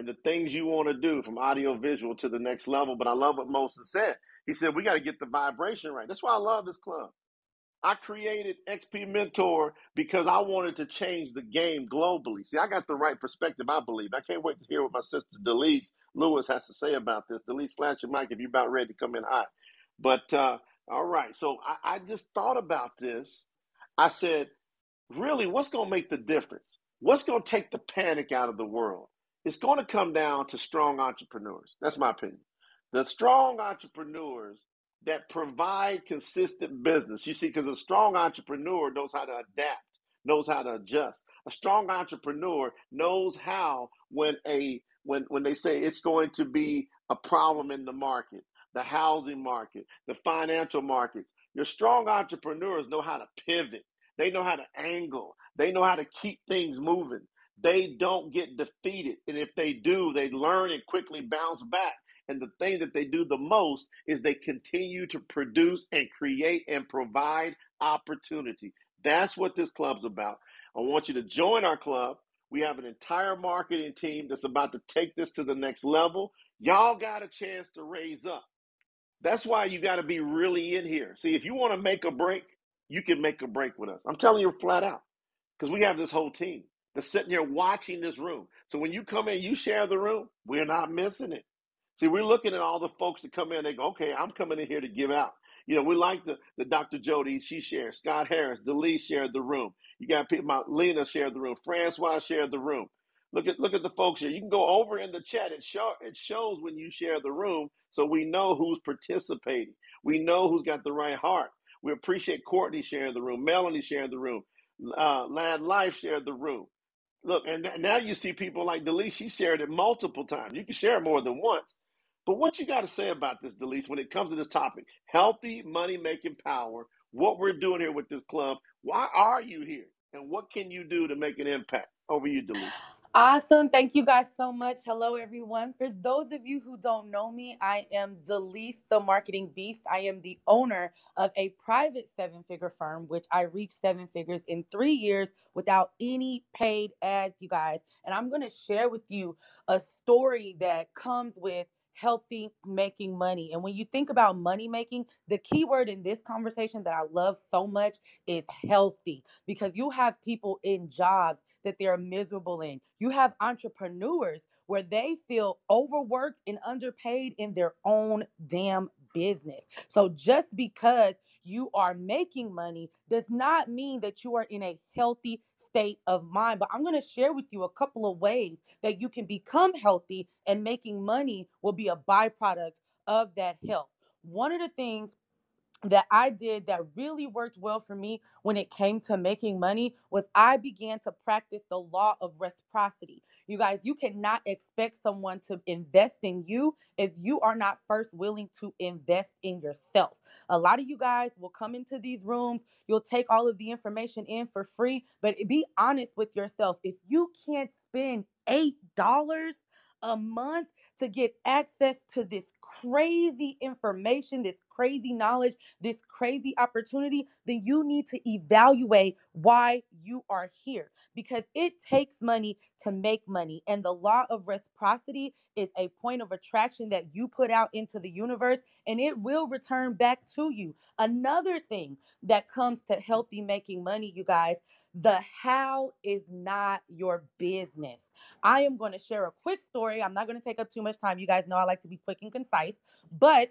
and the things you want to do from audio visual to the next level. But I love what Moses said. He said, We got to get the vibration right. That's why I love this club. I created XP Mentor because I wanted to change the game globally. See, I got the right perspective, I believe. I can't wait to hear what my sister Delise Lewis has to say about this. Delise, flash your mic if you're about ready to come in hot. But uh, all right, so I, I just thought about this. I said, really, what's going to make the difference? What's going to take the panic out of the world? It's going to come down to strong entrepreneurs. That's my opinion. The strong entrepreneurs that provide consistent business. You see, because a strong entrepreneur knows how to adapt, knows how to adjust. A strong entrepreneur knows how when a when when they say it's going to be a problem in the market, the housing market, the financial markets. Your strong entrepreneurs know how to pivot. They know how to angle. They know how to keep things moving. They don't get defeated. And if they do, they learn and quickly bounce back. And the thing that they do the most is they continue to produce and create and provide opportunity. That's what this club's about. I want you to join our club. We have an entire marketing team that's about to take this to the next level. Y'all got a chance to raise up. That's why you got to be really in here. See, if you want to make a break, you can make a break with us. I'm telling you flat out because we have this whole team that's sitting here watching this room. So when you come in, you share the room, we're not missing it. See, we're looking at all the folks that come in, they go, okay, I'm coming in here to give out. You know, we like the, the Dr. Jody, she shared. Scott Harris, Delise shared the room. You got people, my Lena shared the room. Francois shared the room. Look at look at the folks here. You can go over in the chat. It show it shows when you share the room, so we know who's participating. We know who's got the right heart. We appreciate Courtney sharing the room, Melanie sharing the room, uh, Land Life shared the room. Look, and th- now you see people like Delise. She shared it multiple times. You can share it more than once. But what you got to say about this, Delise, when it comes to this topic, healthy money making power, what we're doing here with this club, why are you here? And what can you do to make an impact? Over you, Delise. Awesome. Thank you guys so much. Hello, everyone. For those of you who don't know me, I am Delise, the marketing beast. I am the owner of a private seven figure firm, which I reached seven figures in three years without any paid ads, you guys. And I'm going to share with you a story that comes with healthy making money. And when you think about money making, the key word in this conversation that I love so much is healthy because you have people in jobs that they're miserable in. You have entrepreneurs where they feel overworked and underpaid in their own damn business. So just because you are making money does not mean that you are in a healthy state of mind. But I'm going to share with you a couple of ways that you can become healthy and making money will be a byproduct of that health. One of the things that I did that really worked well for me when it came to making money was I began to practice the law of reciprocity. You guys, you cannot expect someone to invest in you if you are not first willing to invest in yourself. A lot of you guys will come into these rooms, you'll take all of the information in for free, but be honest with yourself. If you can't spend $8 a month to get access to this crazy information, this crazy knowledge, this crazy opportunity, then you need to evaluate why you are here because it takes money to make money. And the law of reciprocity is a point of attraction that you put out into the universe and it will return back to you. Another thing that comes to healthy making money, you guys, the how is not your business. I am going to share a quick story. I'm not going to take up too much time. You guys know I like to be quick and concise, but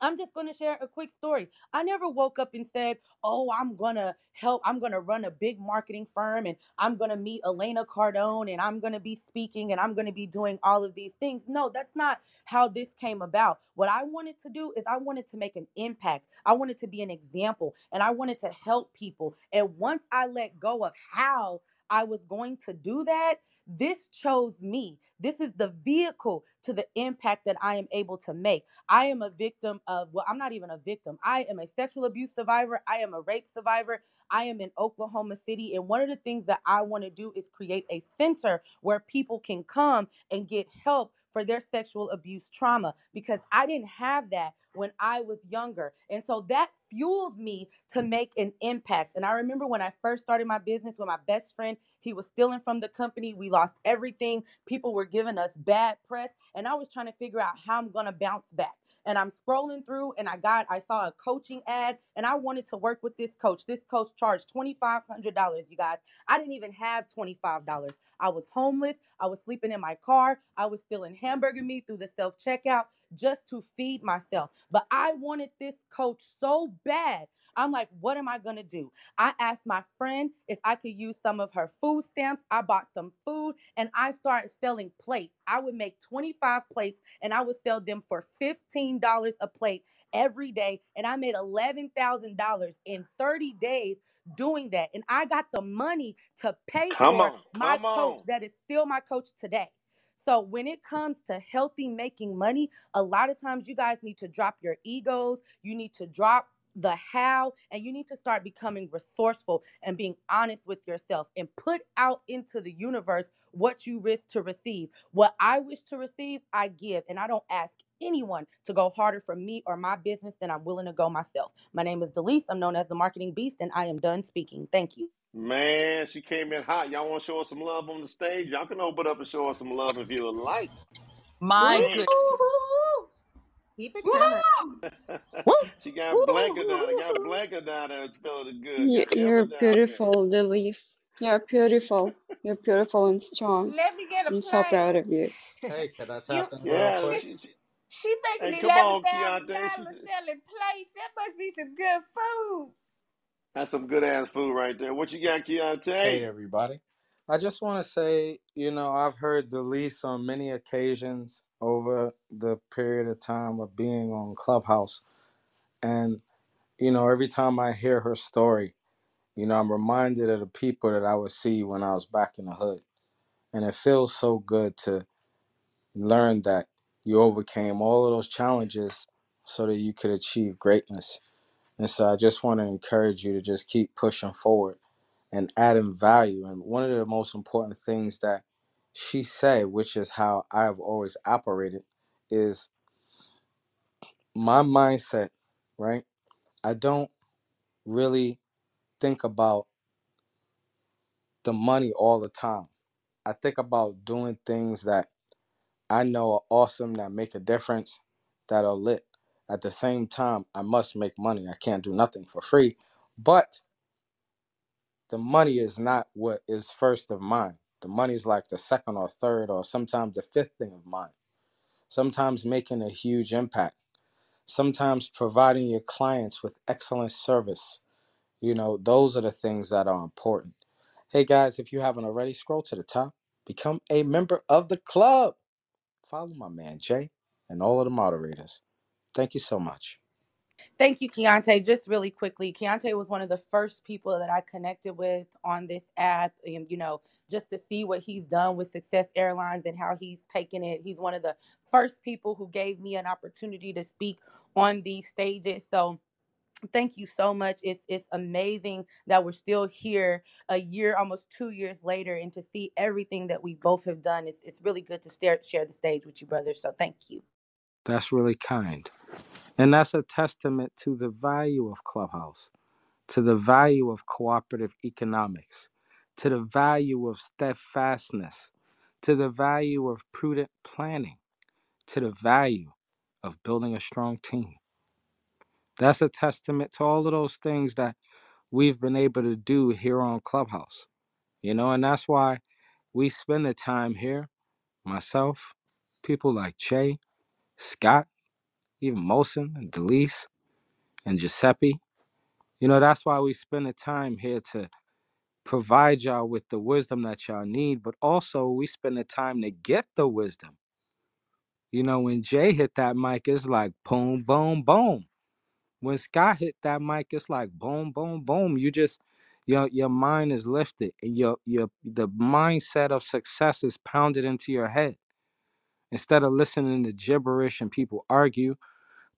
I'm just going to share a quick story. I never woke up and said, Oh, I'm going to help. I'm going to run a big marketing firm and I'm going to meet Elena Cardone and I'm going to be speaking and I'm going to be doing all of these things. No, that's not how this came about. What I wanted to do is I wanted to make an impact. I wanted to be an example and I wanted to help people. And once I let go of how I was going to do that, this chose me. This is the vehicle to the impact that I am able to make. I am a victim of, well, I'm not even a victim. I am a sexual abuse survivor. I am a rape survivor. I am in Oklahoma City. And one of the things that I want to do is create a center where people can come and get help for their sexual abuse trauma because I didn't have that when I was younger. And so that fuels me to make an impact. And I remember when I first started my business with my best friend, he was stealing from the company. We lost everything. People were giving us bad press. And I was trying to figure out how I'm going to bounce back and I'm scrolling through and I got I saw a coaching ad and I wanted to work with this coach. This coach charged $2500, you guys. I didn't even have $25. I was homeless. I was sleeping in my car. I was stealing hamburger meat through the self-checkout just to feed myself. But I wanted this coach so bad. I'm like, what am I to do? I asked my friend if I could use some of her food stamps. I bought some food and I started selling plates. I would make 25 plates and I would sell them for $15 a plate every day. And I made $11,000 in 30 days doing that. And I got the money to pay Come for on. my coach on. that is still my coach today. So when it comes to healthy making money, a lot of times you guys need to drop your egos. You need to drop the how and you need to start becoming resourceful and being honest with yourself and put out into the universe what you wish to receive. What I wish to receive, I give and I don't ask anyone to go harder for me or my business than I'm willing to go myself. My name is Delise. I'm known as the marketing beast and I am done speaking. Thank you. Man, she came in hot. Y'all want to show us some love on the stage? Y'all can open up and show us some love if you would like. My Man. good. Keep it coming. she got Blanca down there. Got Blanca down there feeling good. You, you're Emma down there. beautiful, Delise. You're beautiful. You're beautiful and strong. Let me get a I'm so proud of you. Hey, can I You, tap in real Yeah, quick? she, she, she making hey, come on, thousand dollars selling plates. That must be some good food. that's some good ass food right there. What you got, Hey, everybody. I just want to say, you know, I've heard Delise on many occasions over the period of time of being on Clubhouse. And, you know, every time I hear her story, you know, I'm reminded of the people that I would see when I was back in the hood. And it feels so good to learn that you overcame all of those challenges so that you could achieve greatness. And so I just want to encourage you to just keep pushing forward and adding value. And one of the most important things that she say, which is how I've always operated, is my mindset, right? I don't really think about the money all the time. I think about doing things that I know are awesome, that make a difference, that are lit. At the same time, I must make money. I can't do nothing for free. But the money is not what is first of mine. The money's like the second or third or sometimes the fifth thing of mine. Sometimes making a huge impact. Sometimes providing your clients with excellent service. You know, those are the things that are important. Hey guys, if you haven't already, scroll to the top. Become a member of the club. Follow my man Jay and all of the moderators. Thank you so much. Thank you, Keontae. Just really quickly, Keontae was one of the first people that I connected with on this app. And, you know, just to see what he's done with Success Airlines and how he's taken it. He's one of the first people who gave me an opportunity to speak on these stages. So, thank you so much. It's it's amazing that we're still here a year, almost two years later, and to see everything that we both have done. It's it's really good to stare, share the stage with you, brother. So thank you. That's really kind. And that's a testament to the value of Clubhouse, to the value of cooperative economics, to the value of steadfastness, to the value of prudent planning, to the value of building a strong team. That's a testament to all of those things that we've been able to do here on Clubhouse. You know, and that's why we spend the time here, myself, people like Jay, Scott, even Mosin and Delise and Giuseppe. You know, that's why we spend the time here to provide y'all with the wisdom that y'all need, but also we spend the time to get the wisdom. You know, when Jay hit that mic, it's like boom, boom, boom. When Scott hit that mic, it's like boom, boom, boom. You just your your mind is lifted and your your the mindset of success is pounded into your head. Instead of listening to gibberish and people argue,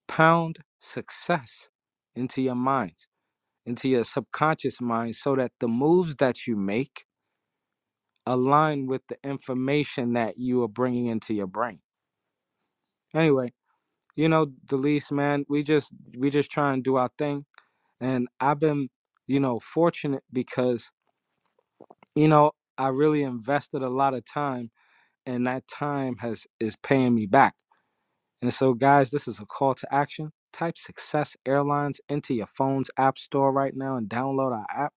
pound success into your minds, into your subconscious mind, so that the moves that you make align with the information that you are bringing into your brain. Anyway, you know, Delise, man, we just we just try and do our thing, and I've been, you know, fortunate because, you know, I really invested a lot of time, and that time has is paying me back. And so, guys, this is a call to action. Type Success Airlines into your phone's app store right now and download our app.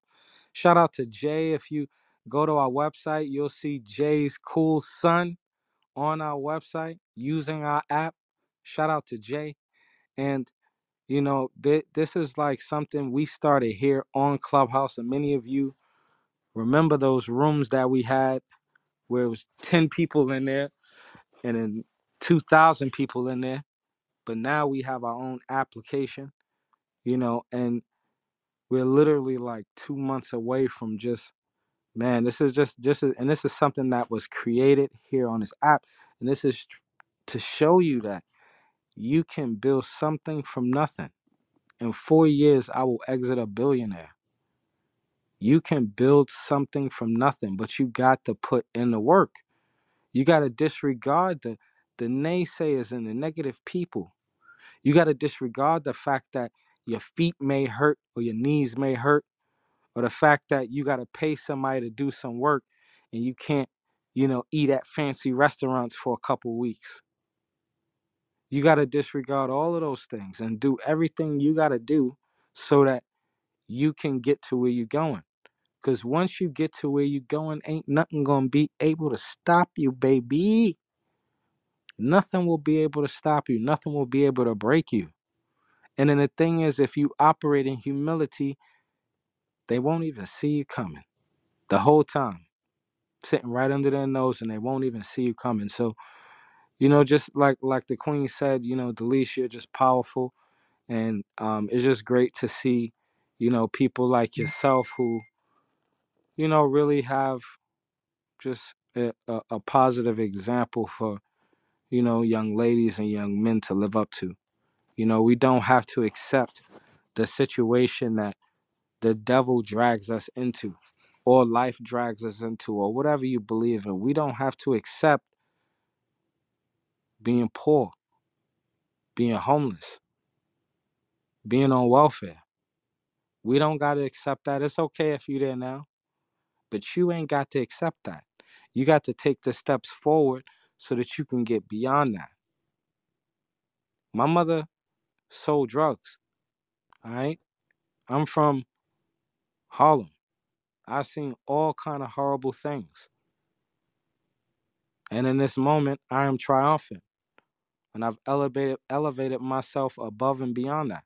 Shout out to Jay. If you go to our website, you'll see Jay's cool son on our website using our app. Shout out to Jay. And, you know, th- this is like something we started here on Clubhouse. And many of you remember those rooms that we had where it was 10 people in there and then 2,000 people in there but now we have our own application you know and we're literally like two months away from just man this is just just and this is something that was created here on this app and this is to show you that you can build something from nothing. In four years i will exit a billionaire you can build something from nothing but you got to put in the work you got to disregard the the naysayers and the negative people You got to disregard the fact that your feet may hurt or your knees may hurt, or the fact that you got to pay somebody to do some work and you can't, you know, eat at fancy restaurants for a couple weeks. You got to disregard all of those things and do everything you got to do so that you can get to where you're going. Because once you get to where you're going, ain't nothing going to be able to stop you, baby. Nothing will be able to stop you. Nothing will be able to break you. And then the thing is, if you operate in humility, they won't even see you coming the whole time. sitting right under their nose and they won't even see you coming. So, you know, just like like the queen said, you know, Delisha, you're just powerful. And um, it's just great to see, you know, people like yourself who, you know, really have just a, a, a positive example for, you know, young ladies and young men to live up to. You know, we don't have to accept the situation that the devil drags us into or life drags us into or whatever you believe in. We don't have to accept being poor, being homeless, being on welfare. We don't got to accept that. It's okay if you're there now, but you ain't got to accept that. You got to take the steps forward so that you can get beyond that. My mother sold drugs. All right. I'm from Harlem. I've seen all kind of horrible things. And in this moment, I am triumphant. And I've elevated elevated myself above and beyond that.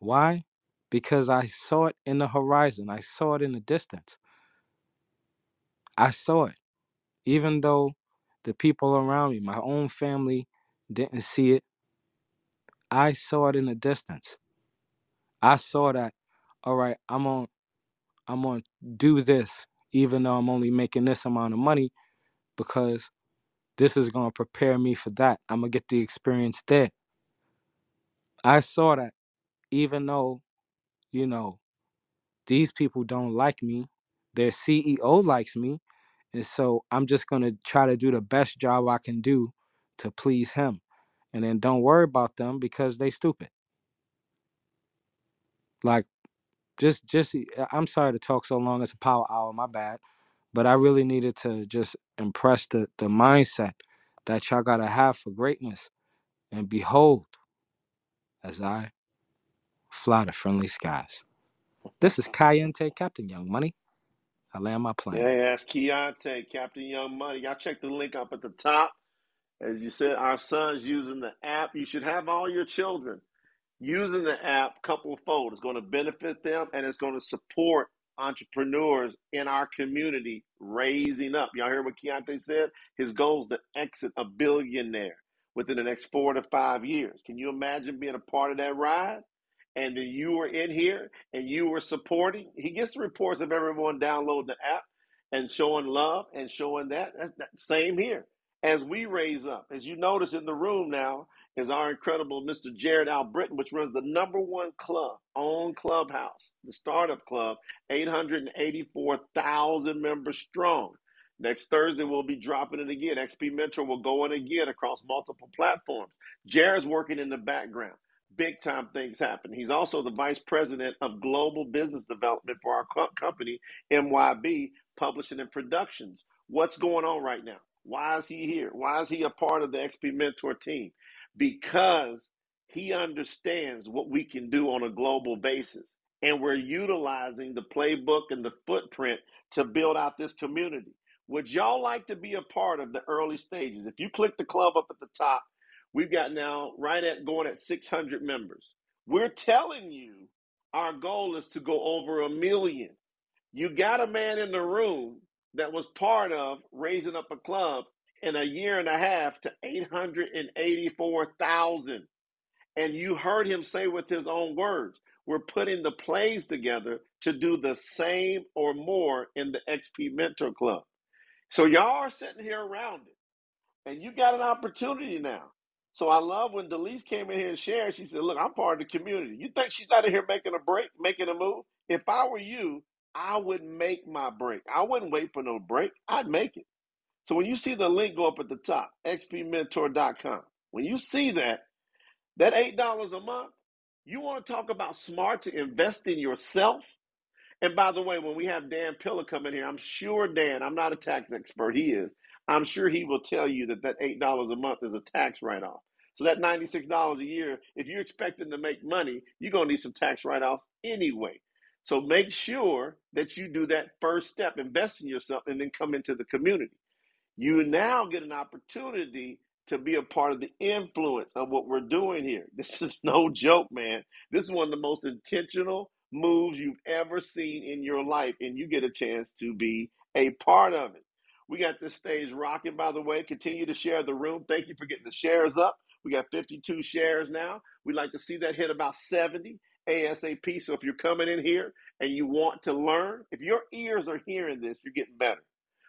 Why? Because I saw it in the horizon. I saw it in the distance. I saw it. Even though the people around me, my own family, didn't see it, I saw it in the distance. I saw that, all right, I'm on I'm gonna do this, even though I'm only making this amount of money, because this is gonna prepare me for that. I'm gonna get the experience there. I saw that even though, you know, these people don't like me, their CEO likes me, and so I'm just gonna try to do the best job I can do to please him. And then don't worry about them because they stupid. Like just just I'm sorry to talk so long. It's a power hour, my bad. But I really needed to just impress the the mindset that y'all gotta have for greatness. And behold, as I fly to friendly skies. This is Keontae Captain Young Money. I land my plane. Yeah, that's Keontae, Captain Young Money. Y'all check the link up at the top. As you said, our son's using the app. You should have all your children using the app couple fold. It's going to benefit them and it's going to support entrepreneurs in our community raising up. Y'all hear what Keontae said? His goal is to exit a billionaire within the next four to five years. Can you imagine being a part of that ride? And then you were in here and you were supporting. He gets the reports of everyone downloading the app and showing love and showing that. That's that same here. As we raise up, as you notice in the room now, is our incredible Mr. Jared Albritton, which runs the number one club on Clubhouse, the startup club, 884,000 members strong. Next Thursday, we'll be dropping it again. XP Mentor will go in again across multiple platforms. Jared's working in the background. Big time things happen. He's also the vice president of global business development for our co- company, MYB Publishing and Productions. What's going on right now? Why is he here? Why is he a part of the XP Mentor team? because he understands what we can do on a global basis. And we're utilizing the playbook and the footprint to build out this community. Would y'all like to be a part of the early stages? If you click the club up at the top, we've got now right at going at 600 members. We're telling you our goal is to go over a million. You got a man in the room that was part of raising up a club in a year and a half to 884,000. And you heard him say with his own words, we're putting the plays together to do the same or more in the XP Mentor Club. So y'all are sitting here around it, and you got an opportunity now. So I love when Delise came in here and shared. She said, "Look, I'm part of the community. You think she's out of here making a break, making a move? If I were you, I would make my break. I wouldn't wait for no break. I'd make it. So when you see the link go up at the top, xpmentor.com, when you see that, that $8 a month, you want to talk about smart to invest in yourself? And by the way, when we have Dan Pillar come in here, I'm sure Dan, I'm not a tax expert, he is. I'm sure he will tell you that that $8 a month is a tax write off. So that $96 a year, if you're expecting to make money, you're going to need some tax write offs anyway. So make sure that you do that first step, invest in yourself, and then come into the community you now get an opportunity to be a part of the influence of what we're doing here. This is no joke, man. This is one of the most intentional moves you've ever seen in your life, and you get a chance to be a part of it. We got this stage rocking, by the way. Continue to share the room. Thank you for getting the shares up. We got 52 shares now. We'd like to see that hit about 70 ASAP. So if you're coming in here and you want to learn, if your ears are hearing this, you're getting better.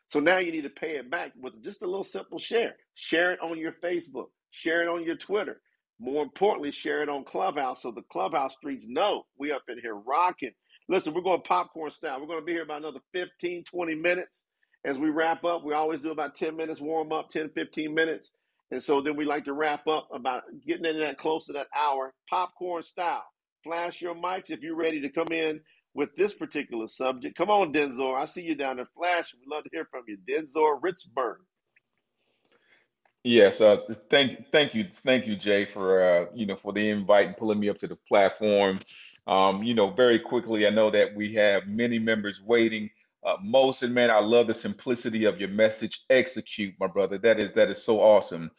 So now you need to pay it back with just a little simple share. Share it on your Facebook, share it on your Twitter. More importantly, share it on Clubhouse so the Clubhouse streets know we up in here rocking. Listen, we're going popcorn style. We're going to be here about another 15, 20 minutes as we wrap up. We always do about 10 minutes warm up, 10, 15 minutes. And so then we like to wrap up about getting in that close to that hour, popcorn style. Flash your mics if you're ready to come in with this particular subject. Come on, Denzor. I see you down there. Flash. We'd love to hear from you. Denzor Richburg. Yes, uh, thank, thank you, thank you, Jay, for uh, you know for the invite and pulling me up to the platform. Um, you know, very quickly, I know that we have many members waiting. Uh, Mosin man, I love the simplicity of your message. Execute, my brother. That is that is so awesome.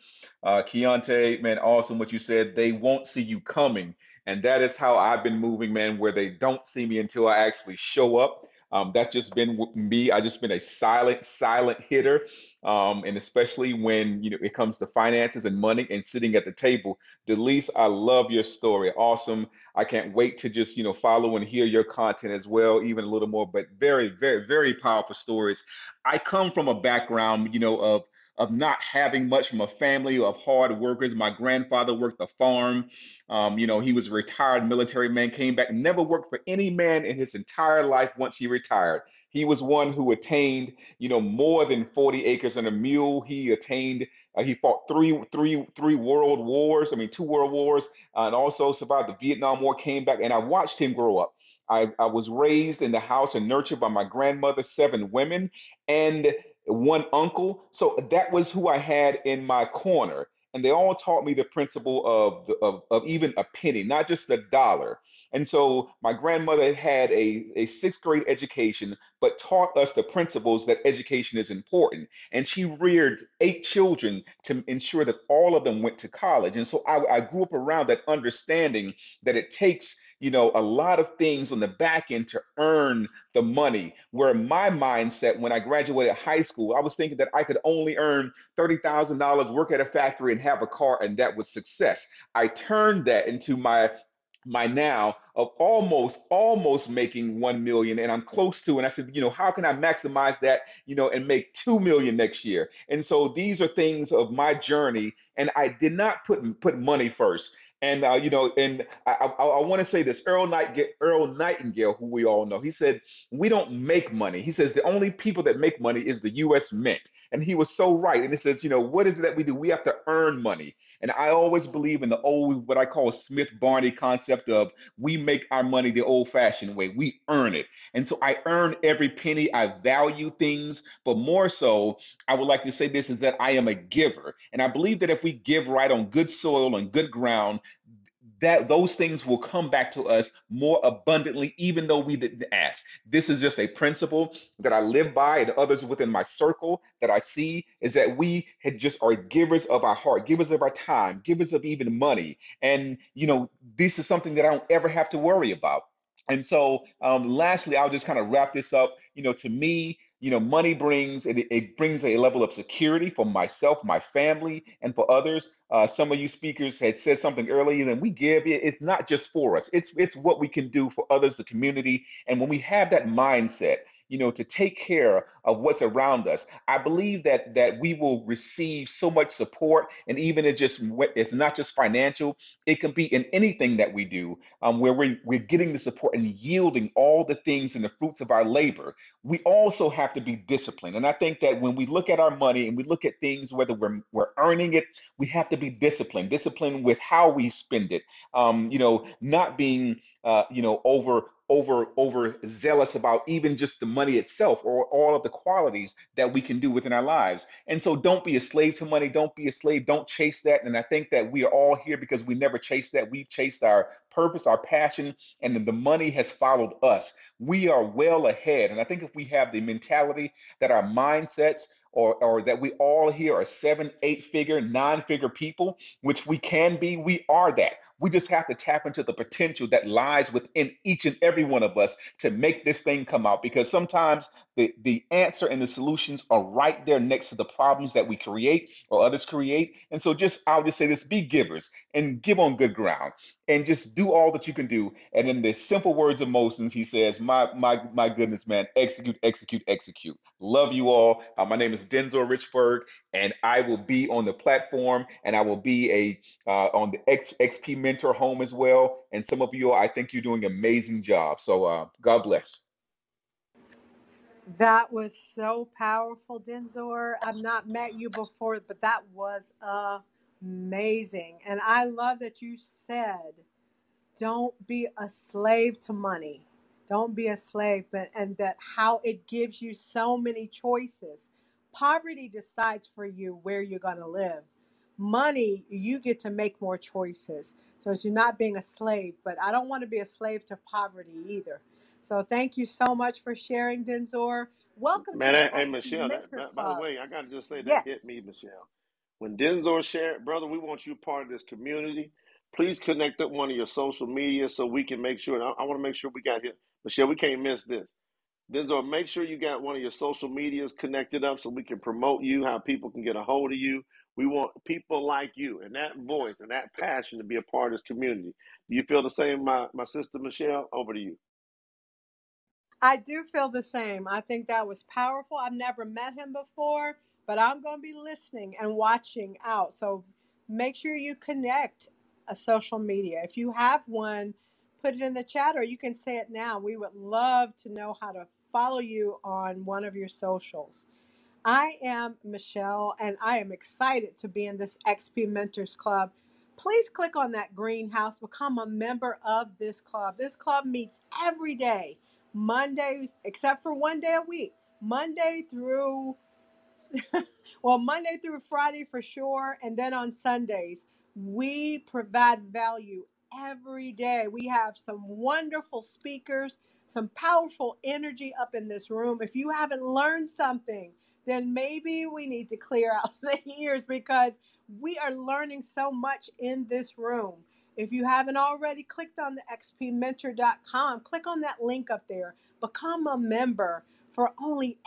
Uh, Keontae, man, awesome what you said. They won't see you coming, and that is how I've been moving, man. Where they don't see me until I actually show up. Um, that's just been me. I just been a silent, silent hitter. Um, and especially when you know it comes to finances and money and sitting at the table. Delise, I love your story. Awesome. I can't wait to just you know follow and hear your content as well, even a little more. But very, very, very powerful stories. I come from a background, you know, of of not having much from a family of hard workers. My grandfather worked the farm. Um, you know, he was a retired military man, came back, never worked for any man in his entire life once he retired. He was one who attained, you know, more than 40 acres and a mule. He attained, uh, he fought three, three, three world wars. I mean, two world wars, uh, and also survived the Vietnam War. Came back, and I watched him grow up. I, I was raised in the house and nurtured by my grandmother, seven women, and one uncle. So that was who I had in my corner. And they all taught me the principle of, of, of even a penny, not just a dollar. And so my grandmother had a, a sixth grade education, but taught us the principles that education is important. And she reared eight children to ensure that all of them went to college. And so I, I grew up around that understanding that it takes you know, a lot of things on the back end to earn the money. Where my mindset when I graduated high school, I was thinking that I could only earn $30,000, work at a factory, and have a car, and that was success. I turned that into my my now of almost almost making 1 million and I'm close to and I said you know how can I maximize that you know and make 2 million next year and so these are things of my journey and I did not put put money first and uh, you know, and I, I, I want to say this: Earl Nightingale, Earl Nightingale, who we all know, he said, "We don't make money." He says the only people that make money is the U.S. Mint, and he was so right. And it says, you know, what is it that we do? We have to earn money. And I always believe in the old, what I call Smith Barney concept of we make our money the old fashioned way. We earn it. And so I earn every penny. I value things, but more so, I would like to say this is that I am a giver. And I believe that if we give right on good soil and good ground, that those things will come back to us more abundantly, even though we didn't ask. This is just a principle that I live by, and others within my circle that I see is that we had just are givers of our heart, givers of our time, givers of even money. And you know, this is something that I don't ever have to worry about. And so, um, lastly, I'll just kind of wrap this up. You know, to me, you know, money brings it, it brings a level of security for myself, my family, and for others. Uh, some of you speakers had said something earlier, and we give it. It's not just for us; it's it's what we can do for others, the community. And when we have that mindset, you know, to take care of what's around us. I believe that that we will receive so much support, and even it just it's not just financial; it can be in anything that we do, um, where we're we're getting the support and yielding all the things and the fruits of our labor. We also have to be disciplined, and I think that when we look at our money and we look at things, whether we're we're earning it, we have to be disciplined, disciplined with how we spend it. Um, you know, not being uh, you know over over over zealous about even just the money itself or all of the qualities that we can do within our lives. And so don't be a slave to money. Don't be a slave. Don't chase that. And i think that we are all here because we never chased that. We've chased our purpose our passion and then the money has followed us. We are well ahead. And i think if we have the mentality that our mindsets or, or that we all here are seven, eight figure, nine figure people, which we can be, we are that. We just have to tap into the potential that lies within each and every one of us to make this thing come out because sometimes the, the answer and the solutions are right there next to the problems that we create or others create. And so just I'll just say this be givers and give on good ground and just do all that you can do. And in the simple words of Mosin, he says, My my my goodness, man, execute, execute, execute. Love you all. Uh, my name is Denzel Richburg, and I will be on the platform and I will be a uh, on the X, XP Mentor Home as well. And some of you, I think you're doing an amazing job. So uh, God bless. That was so powerful, Denzor. I've not met you before, but that was amazing. And I love that you said, don't be a slave to money. Don't be a slave, but and that how it gives you so many choices. Poverty decides for you where you're going to live. Money, you get to make more choices. So it's you're not being a slave, but I don't want to be a slave to poverty either. So thank you so much for sharing, Denzor. Welcome Man, the hey, hey Michelle, that, that- by the way, I gotta just say that Yes. hit me, Michelle. When Denzor shared, brother, we want you part of this community. Please connect up one of your social media so we can make sure. I, I want to make sure we got here. Michelle, we can't miss this. Denzor, make sure you got one of your social medias connected up so we can promote you, how people can get a hold of you. We want people like you and that voice and that passion to be a part of this community. Do you feel the same, my, my sister Michelle? Over to you. I do feel the same. I think that was powerful. I've never met him before, but I'm going to be listening and watching out. So make sure you connect a social media. If you have one, put it in the chat or you can say it now. We would love to know how to follow you on one of your socials. I am Michelle, and I am excited to be in this XP Mentors Club. Please click on that greenhouse, become a member of this club. This club meets every day, Monday, except for one day a week, Monday through well, Monday through Friday for sure. And then on Sundays, we provide value every day. We have some wonderful speakers, some powerful energy up in this room. If you haven't learned something, then maybe we need to clear out the ears because we are learning so much in this room. If you haven't already clicked on the xpmentor.com, click on that link up there. Become a member for only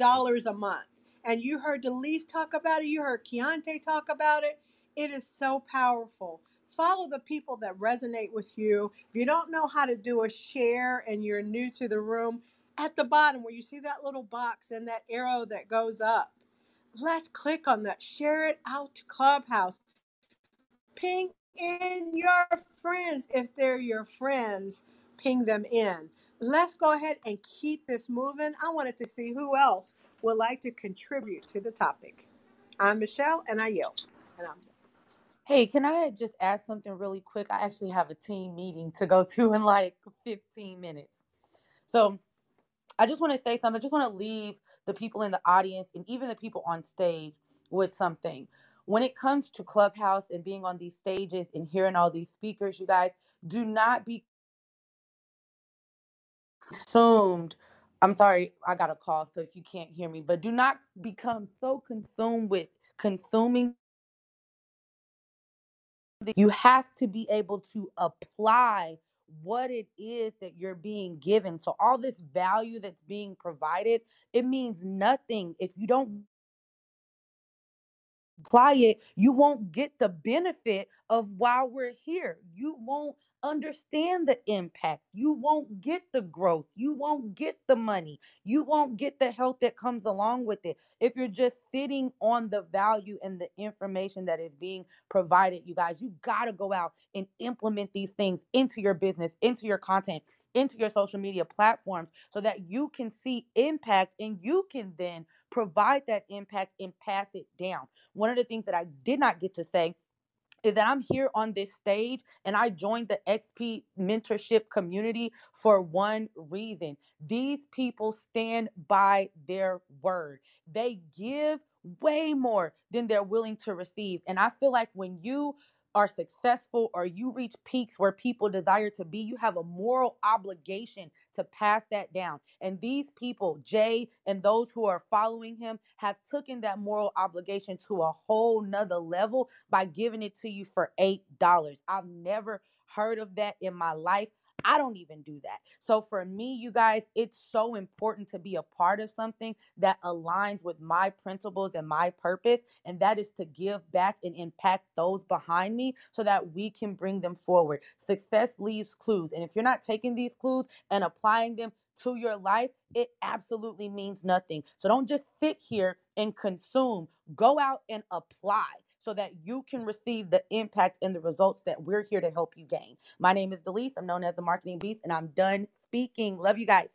$8 a month. And you heard Delise talk about it, you heard Keontae talk about it. It is so powerful. Follow the people that resonate with you. If you don't know how to do a share and you're new to the room, at the bottom where you see that little box and that arrow that goes up, let's click on that. Share it out to Clubhouse. Ping in your friends. If they're your friends, ping them in. Let's go ahead and keep this moving. I wanted to see who else would like to contribute to the topic. I'm Michelle and I yield. And I'm Hey, can I just add something really quick? I actually have a team meeting to go to in like 15 minutes. So I just want to say something. I just want to leave the people in the audience and even the people on stage with something. When it comes to Clubhouse and being on these stages and hearing all these speakers, you guys do not be consumed. I'm sorry, I got a call, so if you can't hear me, but do not become so consumed with consuming. You have to be able to apply what it is that you're being given. So, all this value that's being provided, it means nothing if you don't apply it, you won't get the benefit of while we're here. You won't understand the impact. You won't get the growth. You won't get the money. You won't get the health that comes along with it if you're just sitting on the value and the information that is being provided. You guys, you got to go out and implement these things into your business, into your content. Into your social media platforms so that you can see impact and you can then provide that impact and pass it down. One of the things that I did not get to say is that I'm here on this stage and I joined the XP mentorship community for one reason. These people stand by their word. They give way more than they're willing to receive. And I feel like when you are successful or you reach peaks where people desire to be, you have a moral obligation to pass that down. And these people, Jay and those who are following him, have taken that moral obligation to a whole nother level by giving it to you for $8. I've never heard of that in my life. I don't even do that. So for me, you guys, it's so important to be a part of something that aligns with my principles and my purpose, and that is to give back and impact those behind me so that we can bring them forward. Success leaves clues, and if you're not taking these clues and applying them to your life, it absolutely means nothing. So don't just sit here and consume. Go out and apply so that you can receive the impact and the results that we're here to help you gain. My name is Delise. I'm known as the Marketing Beast, and I'm done speaking. Love you guys.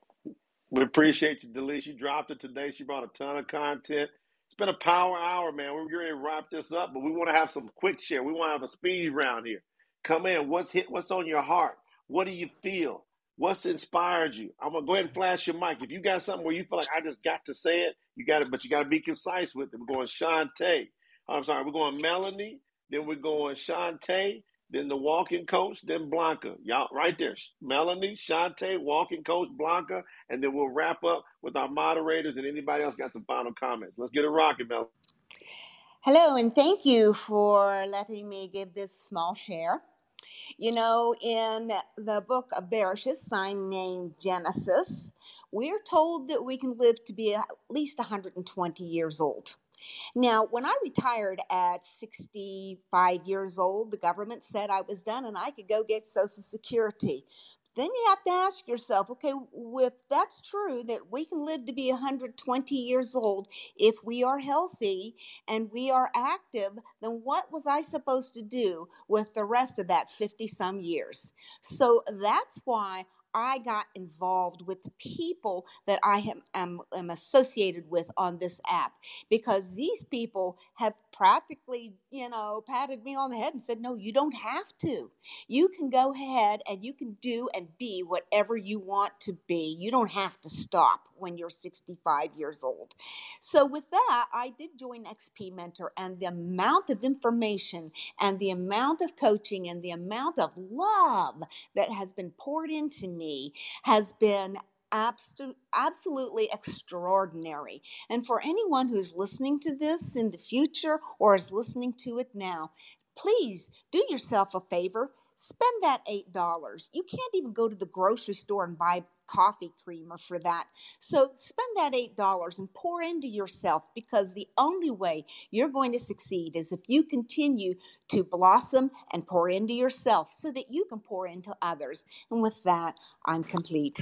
We appreciate you, Delise. You dropped it today. She brought a ton of content. It's been a power hour, man. We're going to wrap this up, but we want to have some quick share. We want to have a speed round here. Come in. What's hit? What's on your heart? What do you feel? What's inspired you? I'm gonna go ahead and flash your mic. If you got something where you feel like I just got to say it, you got it, but you got to be concise with it. We're going Shantae. I'm sorry, we're going Melanie, then we're going Shantae, then the walking coach, then Blanca. Y'all right there. Melanie, Shantae, walking coach, Blanca, and then we'll wrap up with our moderators and anybody else got some final comments. Let's get it rocking, Mel. Hello, and thank you for letting me give this small share. You know, in the book of Bereshit, sign named Genesis, we're told that we can live to be at least 120 years old. Now, when I retired at 65 years old, the government said I was done and I could go get Social Security. Then you have to ask yourself, okay, if that's true that we can live to be 120 years old if we are healthy and we are active, then what was I supposed to do with the rest of that 50 some years? So that's why I got involved with the people that I am, am, am, associated with on this app because these people have practically, you know, patted me on the head and said, no, you don't have to. You can go ahead and you can do and be whatever you want to be. You don't have to stop when you're 65 years old. So, with that, I did join XP Mentor, and the amount of information and the amount of coaching and the amount of love that has been poured into me has been abso- absolutely extraordinary. And for anyone who's listening to this in the future or is listening to it now, please do yourself a favor. Spend that $8. You can't even go to the grocery store and buy coffee creamer for that. So spend that $8 and pour into yourself because the only way you're going to succeed is if you continue to blossom and pour into yourself so that you can pour into others. And with that, I'm complete.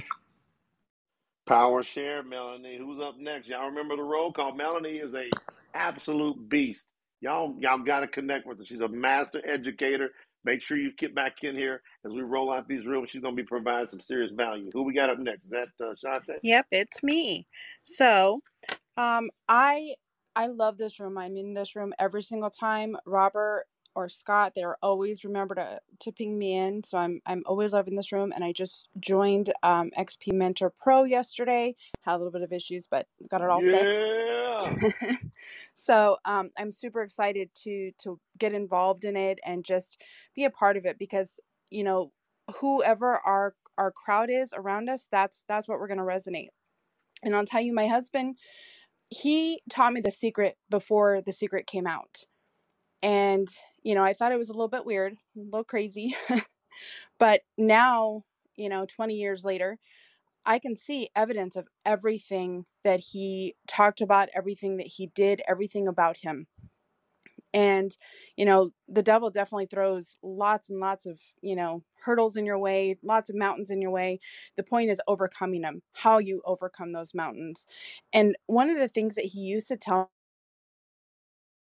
Power share, Melanie. Who's up next? Y'all remember the roll call? Melanie is a absolute beast. Y'all, y'all got to connect with her. She's a master educator. Make sure you get back in here as we roll out these rooms. She's going to be providing some serious value. Who we got up next? Is that uh, Shante? Yep, it's me. So, um, I I love this room. I'm in this room every single time. Robert or Scott, they're always remember to to ping me in. So I'm I'm always loving this room. And I just joined um, XP Mentor Pro yesterday. Had a little bit of issues, but got it all Yeah. fixed. so um, I'm super excited to to get involved in it and just be a part of it because you know whoever our our crowd is around us, that's that's what we're gonna resonate. And I'll tell you, my husband, he taught me the secret before the secret came out. And, you know, I thought it was a little bit weird, a little crazy. but now, you know, 20 years later, I can see evidence of everything that he talked about, everything that he did, everything about him. And, you know, the devil definitely throws lots and lots of, you know, hurdles in your way, lots of mountains in your way. The point is overcoming them, how you overcome those mountains. And one of the things that he used to tell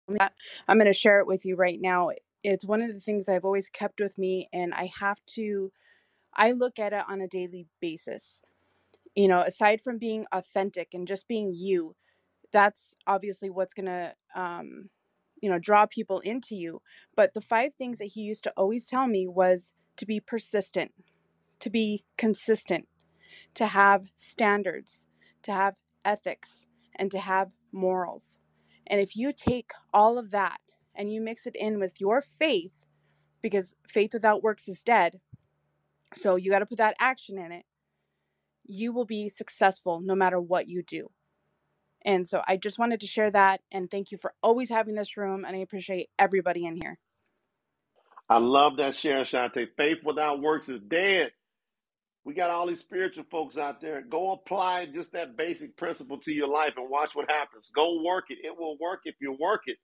me, uh, I'm going to share it with you right now. It's one of the things I've always kept with me, and I have to, I look at it on a daily basis. You know, aside from being authentic and just being you, that's obviously what's going to, um, you know, draw people into you. But the five things that he used to always tell me was to be persistent, to be consistent, to have standards, to have ethics, and to have morals. And if you take all of that and you mix it in with your faith, because faith without works is dead. So you got to put that action in it. You will be successful no matter what you do. And so I just wanted to share that and thank you for always having this room and I appreciate everybody in here. I love that share, Shante. Faith without works is dead. We got all these spiritual folks out there. Go apply just that basic principle to your life and watch what happens. Go work it. It will work if you work it,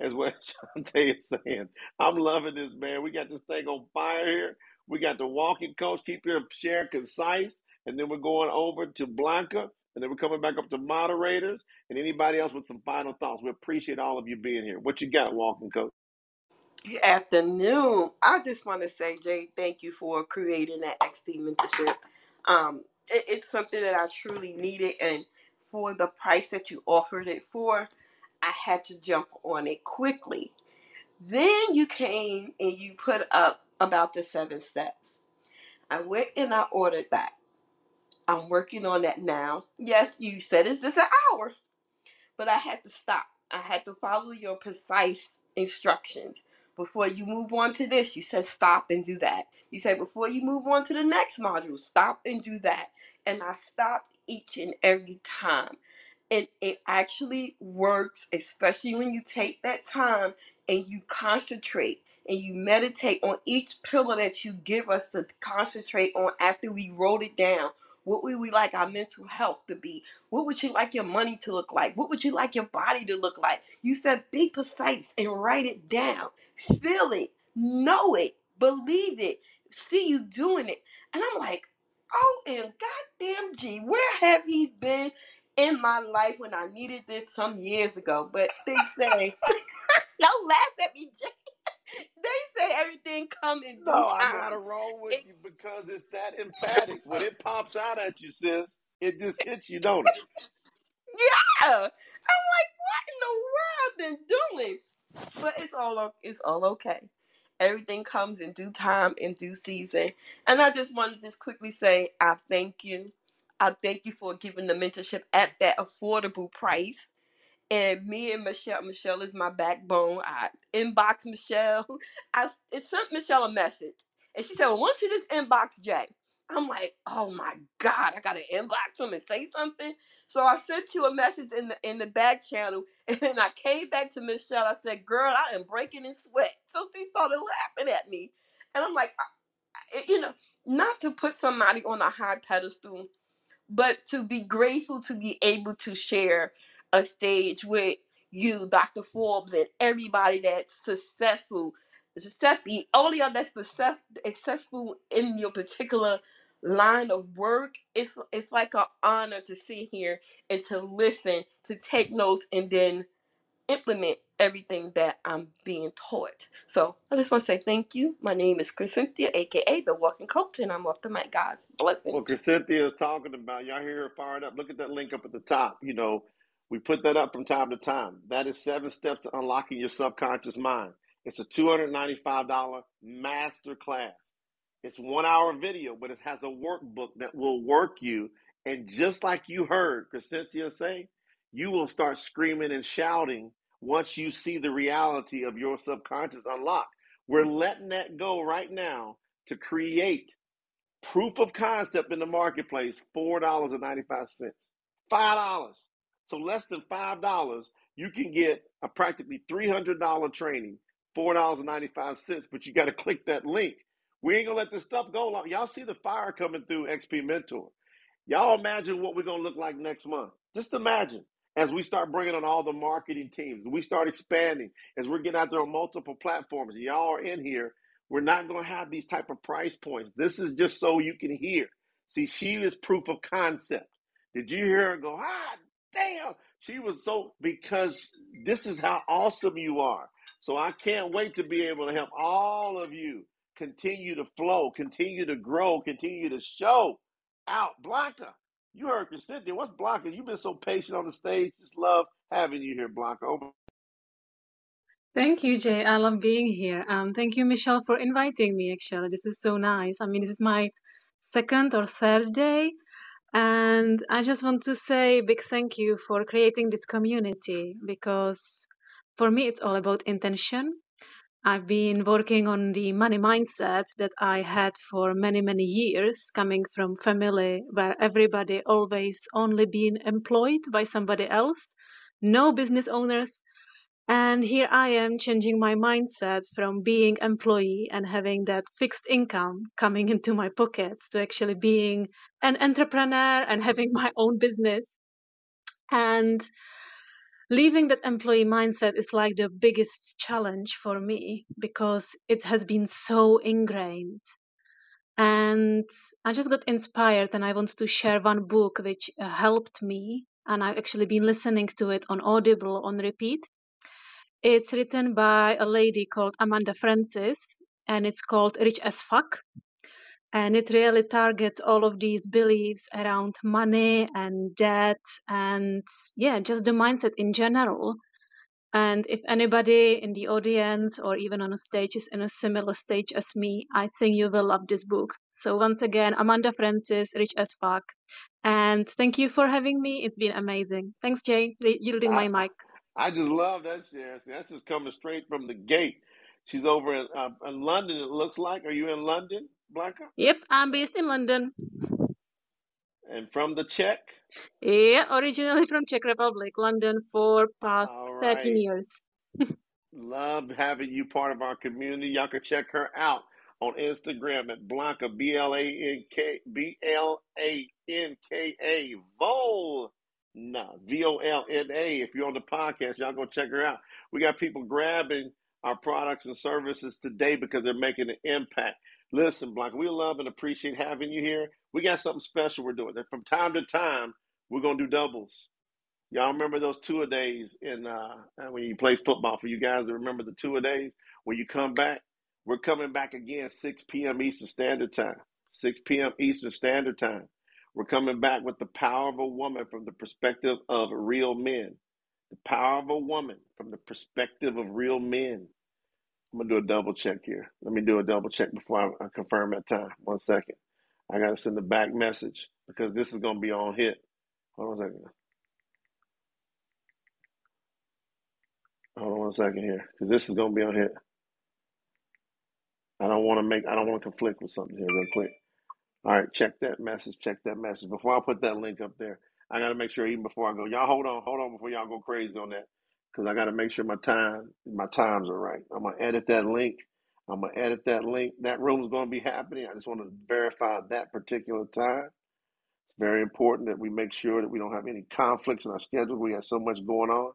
as what Shante is saying. I'm loving this, man. We got this thing on fire here. We got the walking coach. Keep your share concise. And then we're going over to Blanca. And then we're coming back up to moderators and anybody else with some final thoughts. We appreciate all of you being here. What you got, walking coach? Good afternoon. I just want to say, Jay, thank you for creating that XP mentorship. Um, it, it's something that I truly needed, and for the price that you offered it for, I had to jump on it quickly. Then you came and you put up about the seven steps. I went and I ordered that. I'm working on that now. Yes, you said it's just an hour, but I had to stop. I had to follow your precise instructions. Before you move on to this, you said stop and do that. You said before you move on to the next module, stop and do that. And I stopped each and every time. And it actually works, especially when you take that time and you concentrate and you meditate on each pillar that you give us to concentrate on after we wrote it down. What would we like our mental health to be? What would you like your money to look like? What would you like your body to look like? You said be precise and write it down. Feel it, know it, believe it, see you doing it. And I'm like, oh, and goddamn G, where have he been in my life when I needed this some years ago? But they say, don't laugh at me, Jay. They say everything come in due No, I gotta roll with It- you because it's that emphatic. When it pops out at you, sis, it just hits you, don't it? yeah. I'm like, what in the world I've been doing? But it's all it's all okay. Everything comes in due time, in due season. And I just wanted to just quickly say I thank you. I thank you for giving the mentorship at that affordable price. And me and Michelle, Michelle is my backbone. I inbox Michelle. I it sent Michelle a message. And she said, Well, why don't you just inbox Jay? I'm like, oh my God, I gotta inbox him and say something. So I sent you a message in the in the back channel, and then I came back to Michelle. I said, "Girl, I am breaking in sweat." So she started laughing at me, and I'm like, I- you know, not to put somebody on a high pedestal, but to be grateful to be able to share a stage with you, Dr. Forbes, and everybody that's successful. Success, the only other that's success, successful in your particular line of work. It's it's like an honor to sit here and to listen, to take notes, and then implement everything that I'm being taught. So I just want to say thank you. My name is Chris Cynthia, aka the Walking Coach, and I'm off the mic, guys. Blessings. What Cynthia is talking about, y'all hear her fired up. Look at that link up at the top. You know, we put that up from time to time. That is seven steps to unlocking your subconscious mind. It's a $295 master class. It's one hour video, but it has a workbook that will work you. And just like you heard Crescencia say, you will start screaming and shouting once you see the reality of your subconscious unlock. We're letting that go right now to create proof of concept in the marketplace $4.95. $5. So less than $5, you can get a practically $300 training, $4.95, but you got to click that link. We ain't gonna let this stuff go long. Y'all see the fire coming through XP Mentor. Y'all imagine what we're gonna look like next month. Just imagine as we start bringing on all the marketing teams, we start expanding, as we're getting out there on multiple platforms. and Y'all are in here. We're not gonna have these type of price points. This is just so you can hear. See, she is proof of concept. Did you hear her go? Ah, damn! She was so because this is how awesome you are. So I can't wait to be able to help all of you continue to flow, continue to grow, continue to show out. Blanca, you heard Cynthia. What's Blanca? You've been so patient on the stage. Just love having you here, Blanca. Over. Thank you, Jay. I love being here. Um, thank you, Michelle, for inviting me. Actually, this is so nice. I mean, this is my second or third day, and I just want to say big thank you for creating this community because for me, it's all about intention. I've been working on the money mindset that I had for many, many years, coming from family where everybody always only been employed by somebody else, no business owners. And here I am changing my mindset from being employee and having that fixed income coming into my pockets to actually being an entrepreneur and having my own business. And leaving that employee mindset is like the biggest challenge for me because it has been so ingrained and i just got inspired and i want to share one book which uh, helped me and i've actually been listening to it on audible on repeat it's written by a lady called amanda Frances, and it's called rich as fuck. And it really targets all of these beliefs around money and debt and yeah just the mindset in general. And if anybody in the audience or even on a stage is in a similar stage as me i think you will love this book. So once again amanda Frances, rich as fuck. And thank you for having me. It's been amazing. Thanks jay yielding my mic I just love that, Sharon. See, that's just coming straight from the gate. She's over in, uh, in London, it looks like. Are you in London, Blanca? yep i'm based in london And from the Czech? yeah originally from czech republic london for past All 13 years Love having you part of our community. Y'all can check her out on Instagram at Blanca B L A N K B L A N K A Volna V O L N A. If you're on the podcast, y'all go check her out. We got people grabbing our products and services today because they're making an impact. Listen, Blanca, we love and appreciate having you here. We got something special we're doing. From time to time, we're gonna do doubles. Y'all remember those two a days in uh, when you play football? For you guys that remember the two a days, when you come back, we're coming back again 6 p.m. Eastern Standard Time. 6 p.m. Eastern Standard Time. We're coming back with the power of a woman from the perspective of real men. The power of a woman from the perspective of real men. I'm gonna do a double check here. Let me do a double check before I, I confirm that time. One second. I gotta send a back message because this is gonna be on hit. Hold on a second. Hold on one second here, because this is gonna be on hit. I don't want to make. I don't want to conflict with something here, real quick. All right, check that message. Check that message. Before I put that link up there, I got to make sure even before I go. Y'all hold on, hold on before y'all go crazy on that, because I got to make sure my time, my times are right. I'm gonna edit that link. I'm gonna edit that link. That room is gonna be happening. I just want to verify that particular time. It's very important that we make sure that we don't have any conflicts in our schedule. We got so much going on.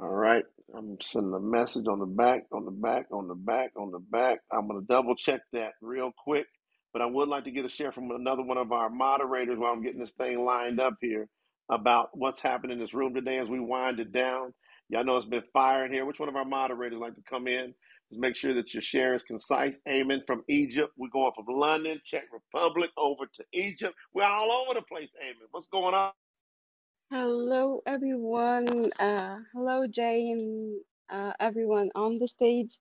All right. I'm sending a message on the back, on the back, on the back, on the back. I'm to double check that real quick. But I would like to get a share from another one of our moderators while I'm getting this thing lined up here about what's happening in this room today as we wind it down. Y'all know it's been fire in here. Which one of our moderators like to come in? Just make sure that your share is concise. Amen. From Egypt. We're going from London, Czech Republic, over to Egypt. We're all over the place. Amen. What's going on? Hello, everyone. Uh, hello, Jay, and uh, everyone on the stage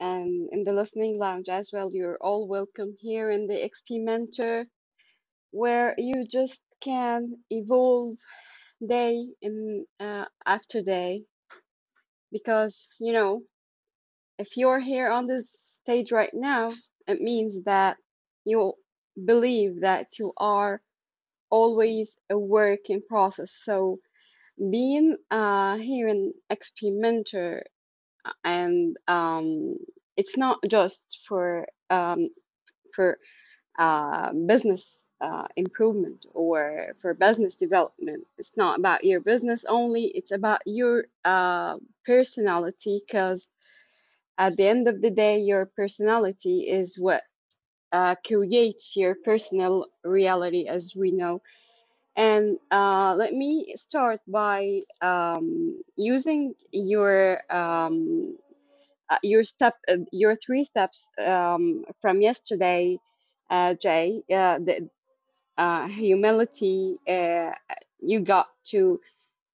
and in the listening lounge as well. You're all welcome here in the XP Mentor, where you just can evolve day in uh, after day. Because you know, if you're here on this stage right now, it means that you believe that you are always a work in process. So being uh, here in XP Mentor, and um, it's not just for um, for uh, business uh, improvement or for business development. It's not about your business only. It's about your uh, personality because at the end of the day, your personality is what uh, creates your personal reality, as we know. And uh, let me start by um, using your um, uh, your step, uh, your three steps um, from yesterday, uh, Jay. Uh, the uh, humility. You got to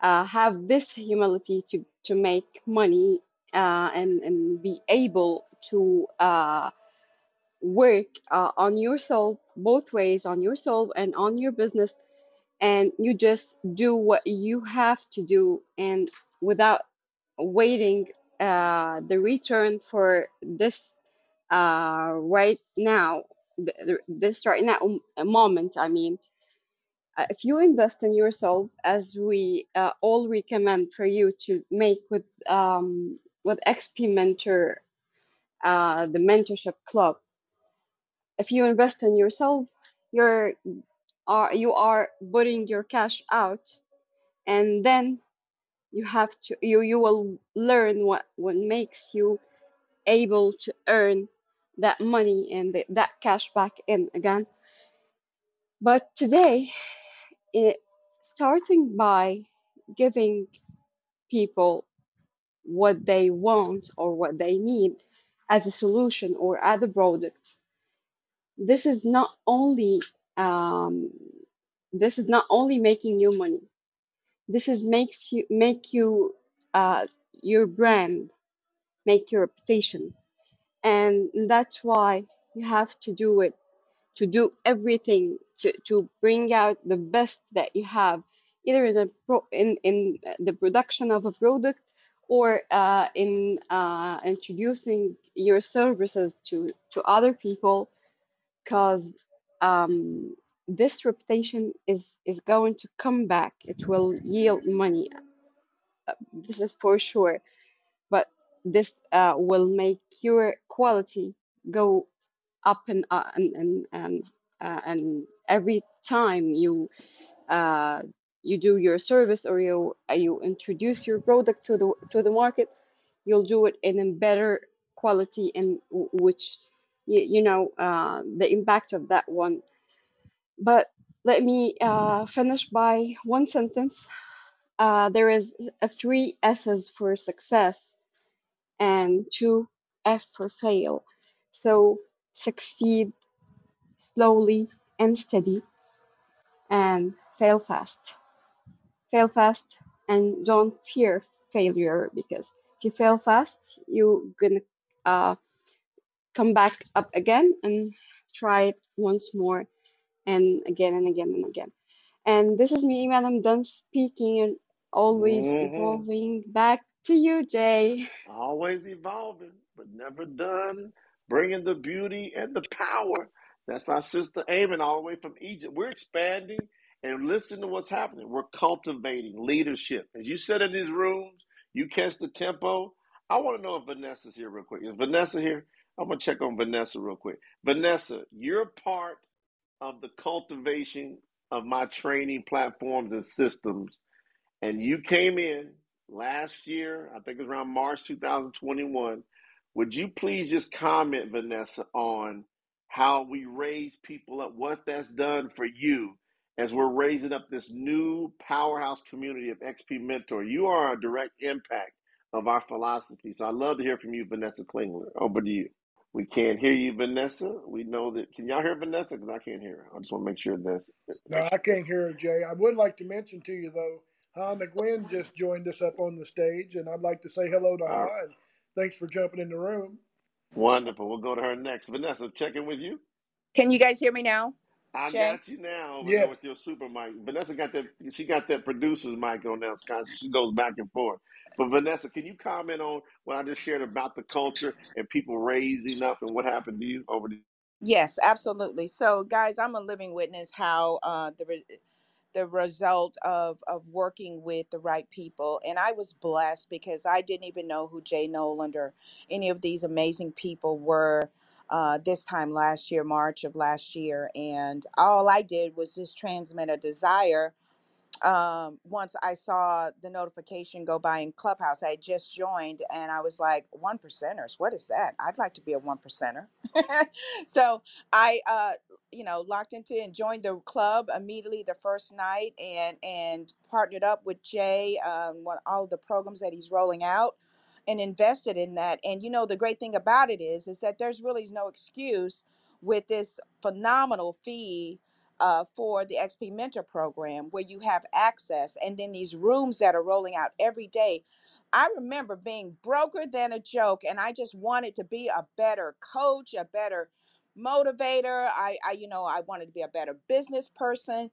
have this humility to to make money and and be able to work on yourself both ways on yourself and on your business and you just do what you have to do and without waiting uh, the return for this uh, right now, th- th- this right now moment. I mean, uh, if you invest in yourself, as we uh, all recommend for you to make with um, with XP Mentor, uh, the mentorship club. If you invest in yourself, you're are you are putting your cash out, and then you have to you you will learn what what makes you able to earn that money and the, that cash back in again. But today, it, starting by giving people what they want or what they need as a solution or as a product, this is not only um, this is not only making you money. This is makes you make you uh, your brand, make your reputation, and that's why you have to do it to do everything to, to bring out the best that you have either in, pro, in, in the production of a product or uh, in uh, introducing your services to, to other people because um, this reputation is, is going to come back. It will yield money. Uh, this is for sure. But this uh, will make your quality go up and uh, and and and, uh, and every time you uh, you do your service or you uh, you introduce your product to the to the market, you'll do it in a better quality and which you, you know uh, the impact of that one. But let me uh, finish by one sentence. Uh, there is a three S's for success and two F for fail. So succeed slowly and steady and fail fast. Fail fast and don't fear failure because if you fail fast, you're gonna uh, come back up again and try it once more and again and again and again. And this is me, Madam Done speaking and always hmm evolving. Back to you, Jay. Always evolving, but never done. Bringing the beauty and the power. That's our sister Aiming all the way from Egypt. We're expanding and listen to what's happening. We're cultivating leadership. As you sit in these rooms, you catch the tempo. I want to know if Vanessa's here real quick. Is Vanessa here? I'm to check on Vanessa real quick. Vanessa, you're part of the cultivation of my training platforms and systems and you came in last year, I think it was around March 2021. Would you please just comment, Vanessa, on how we raise people up, what that's done for you as we're raising up this new powerhouse community of XP Mentor? You are a direct impact of our philosophy. So I'd love to hear from you, Vanessa Klingler. Over to you. We can't hear you, Vanessa. We know that. Can y'all hear Vanessa? Because I can't hear her. I just want to make sure that's. No, I can't hear her, Jay. I would like to mention to you though, Ha McGuinn just joined us up on the stage, and I'd like to say hello to All Ha right. and thanks for jumping in the room. Wonderful. We'll go to her next. Vanessa, check in with you. Can you guys hear me now, I Jay? got you now over there with your super mic. Vanessa got that. She got that producer's mic on now, Scott. So she goes back and forth. But Vanessa, can you comment on what I just shared about the culture and people raising up and what happened to you over the? Yes, absolutely. So, guys, I'm a living witness how uh, the re- the result of of working with the right people, and I was blessed because I didn't even know who Jay Noland or any of these amazing people were. Uh, this time last year, March of last year, and all I did was just transmit a desire um, once I saw the notification go by in Clubhouse, I had just joined and I was like, one percenters, what is that? I'd like to be a one percenter. so I, uh, you know, locked into and joined the club immediately the first night and, and partnered up with Jay, um, what all the programs that he's rolling out and invested in that. And, you know, the great thing about it is, is that there's really no excuse with this phenomenal fee uh, for the XP Mentor Program, where you have access, and then these rooms that are rolling out every day. I remember being broker than a joke, and I just wanted to be a better coach, a better motivator. I, I, you know, I wanted to be a better business person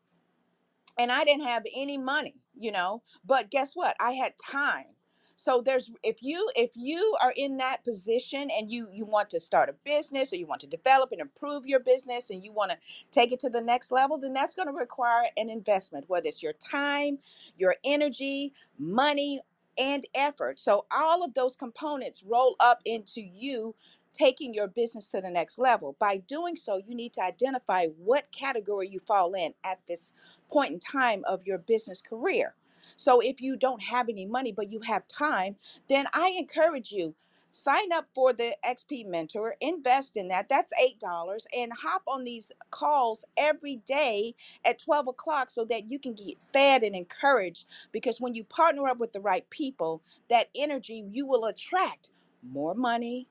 and I didn't have any money, you know. But guess what? I had time. So there's if you if you are in that position and you you want to start a business or you want to develop and improve your business and you want to take it to the next level, then that's going to require an investment, whether it's your time, your energy, money, and effort. So all of those components roll up into you taking your business to the next level. By doing so, you need to identify what category you fall in at this point in time of your business career. So if you don't have any money but you have time, then I encourage you sign up for the XP Mentor, invest in that. That's $8 and hop on these calls every day at 12 o'clock so that you can get fed and encouraged. Because when you partner up with the right people, that energy you will attract more money,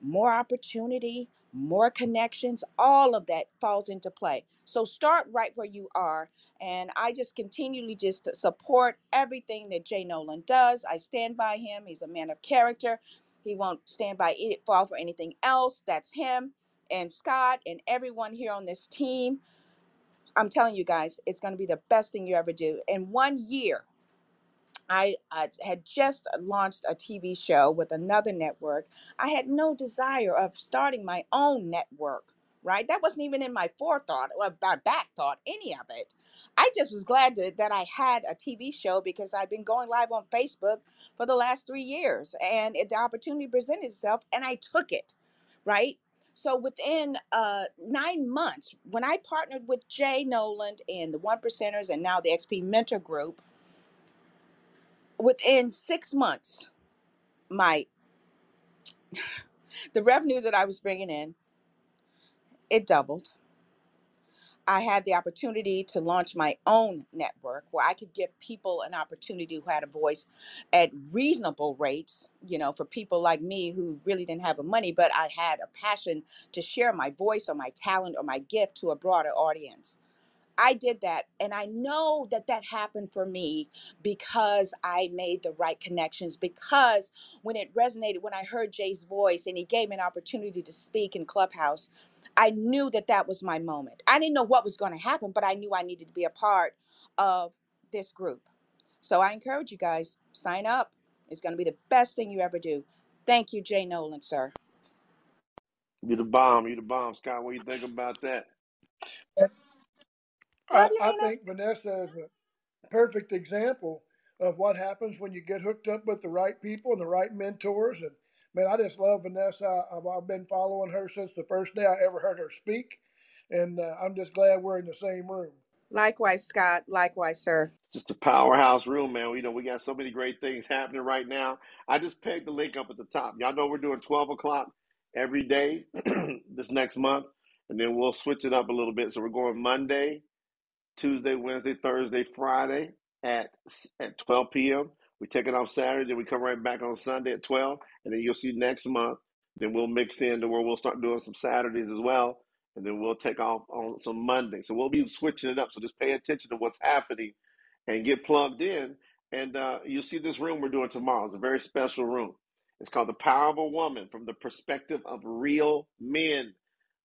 more opportunity, more connections, all of that falls into play. So start right where you are. And I just continually just support everything that Jay Noland does. I stand by him. He's a man of character. He won't stand by it, fall for anything else. That's him and Scott and everyone here on this team. I'm telling you guys, it's going to be the best thing you ever do. In one year, I uh, had just launched a TV show with another network. I had no desire of starting my own network, right? That wasn't even in my forethought or my back thought, any of it. I just was glad to, that I had a TV show because I'd been going live on Facebook for the last three years and it, the opportunity presented itself and I took it, right? So within uh, nine months, when I partnered with Jay Noland and the One Percenters and now the XP Mentor Group, within six months, my the revenue that I was bringing in it doubled. I had the opportunity to launch my own network where I could give people an opportunity who had a voice at reasonable rates, you know, for people like me who really didn't have the money, but I had a passion to share my voice or my talent or my gift to a broader audience. I did that. And I know that that happened for me because I made the right connections. Because when it resonated, when I heard Jay's voice and he gave me an opportunity to speak in Clubhouse, I knew that that was my moment. I didn't know what was going to happen, but I knew I needed to be a part of this group. So I encourage you guys, sign up. It's going to be the best thing you ever do. Thank you, Jay Noland, sir. You're the bomb. You're the bomb, Scott. What do you think about that? I, I think Vanessa is a perfect example of what happens when you get hooked up with the right people and the right mentors. And man, I just love Vanessa. I, I've, I've been following her since the first day I ever heard her speak, and uh, I'm just glad we're in the same room. Likewise, Scott. Likewise, sir. Just a powerhouse room, man. You know, we got so many great things happening right now. I just pegged the link up at the top. Y'all know we're doing 12 o'clock every day this next month, and then we'll switch it up a little bit. So we're going Monday, Tuesday, Wednesday, Thursday, Friday at at 12 p.m. We take it off Saturday, then we come right back on Sunday at 12, and then you'll see next month. Then we'll mix in to where we'll start doing some Saturdays as well, and then we'll take off on some Monday. So we'll be switching it up. So just pay attention to what's happening and get plugged in. And uh, you'll see this room we're doing tomorrow. It's a very special room. It's called The Power of a Woman from the perspective of real men.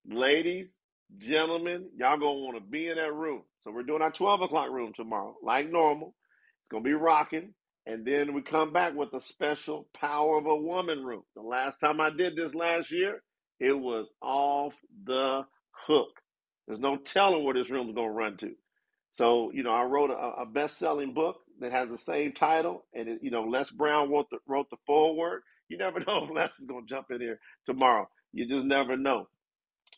Ladies, gentlemen, y'all gonna want to be in that room. So we're doing our 12 o'clock room tomorrow, like normal. It's gonna be rocking. And then we come back with a special Power of a Woman room. The last time I did this last year, it was off the hook. There's no telling where this room's gonna run to. So, you know, I wrote a, a best-selling book that has the same title, and it, you know, Les Brown wrote the, wrote the foreword. You never know if Les is gonna jump in here tomorrow. You just never know.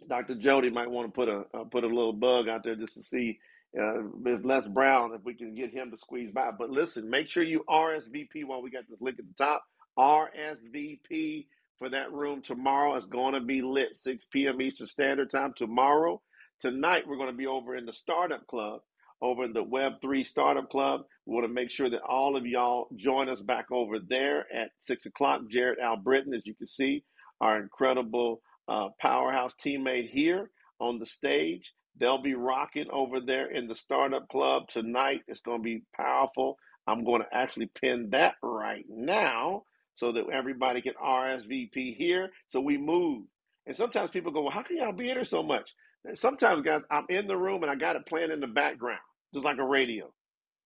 Dr. Jody might want to put a uh, put a little bug out there just to see uh, Les Brown, if we can get him to squeeze by. But listen, make sure you RSVP while we got this link at the top. RSVP for that room tomorrow. It's going to be lit 6 p.m. Eastern Standard Time tomorrow. Tonight we're going to be over in the Startup Club, over in the Web3 Startup Club. We want to make sure that all of y'all join us back over there at six o'clock. Jared Albritton, as you can see, our incredible uh, powerhouse teammate here on the stage. They'll be rocking over there in the startup club tonight. It's going to be powerful. I'm going to actually pin that right now so that everybody can RSVP here. So we move. And sometimes people go, Well, how can y'all be in here so much? And sometimes, guys, I'm in the room and I got it playing in the background, just like a radio.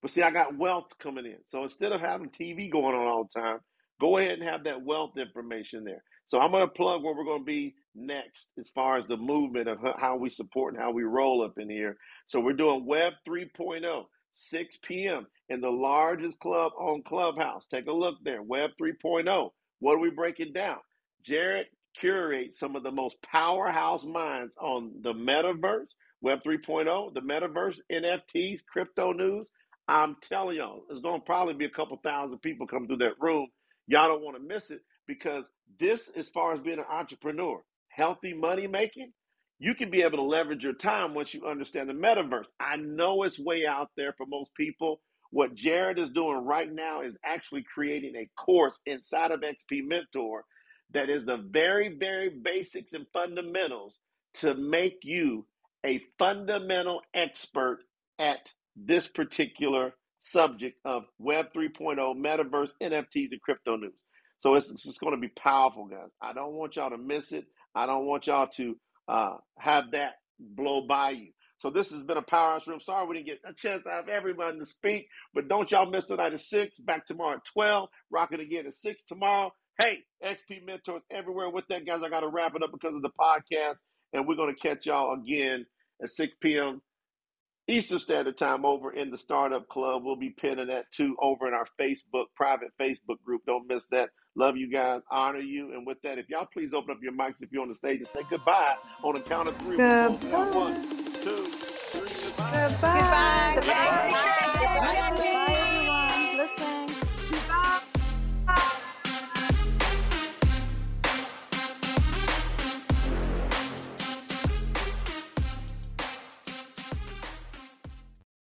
But see, I got wealth coming in. So instead of having TV going on all the time, Go ahead and have that wealth information there. So I'm going to plug where we're going to be next as far as the movement of how we support and how we roll up in here. So we're doing Web 3.0, 6 p.m. in the largest club on Clubhouse. Take a look there, Web 3.0. What are we breaking down? Jared curates some of the most powerhouse minds on the metaverse, Web 3.0, the metaverse, NFTs, crypto news. I'm telling y'all, there's going to probably be a couple thousand people come through that room. Y'all don't want to miss it because this, as far as being an entrepreneur, healthy money making, you can be able to leverage your time once you understand the metaverse. I know it's way out there for most people. What Jared is doing right now is actually creating a course inside of XP Mentor that is the very, very basics and fundamentals to make you a fundamental expert at this particular subject of Web 3.0, metaverse, NFTs, and crypto news. So it's, it's going to be powerful, guys. I don't want y'all to miss it. I don't want y'all to uh, have that blow by you. So this has been a powerhouse room. Sorry we didn't get a chance to have everyone to speak, but don't y'all miss tonight at six. Back tomorrow at twelve. Rocking again at six tomorrow. Hey, XP mentors everywhere. With that, guys, I got to wrap it up because of the podcast, and we're going to catch y'all again at 6 p.m. Eastern Standard Time over in the Startup Club. We'll be pinning that too over in our Facebook, private Facebook group. Don't miss that. Love you guys, honor you. And with that, if y'all please open up your mics if you're on the stage and say goodbye on the count of three. Goodbye. One, two, three. Goodbye. Goodbye. Goodbye. Goodbye. Goodbye.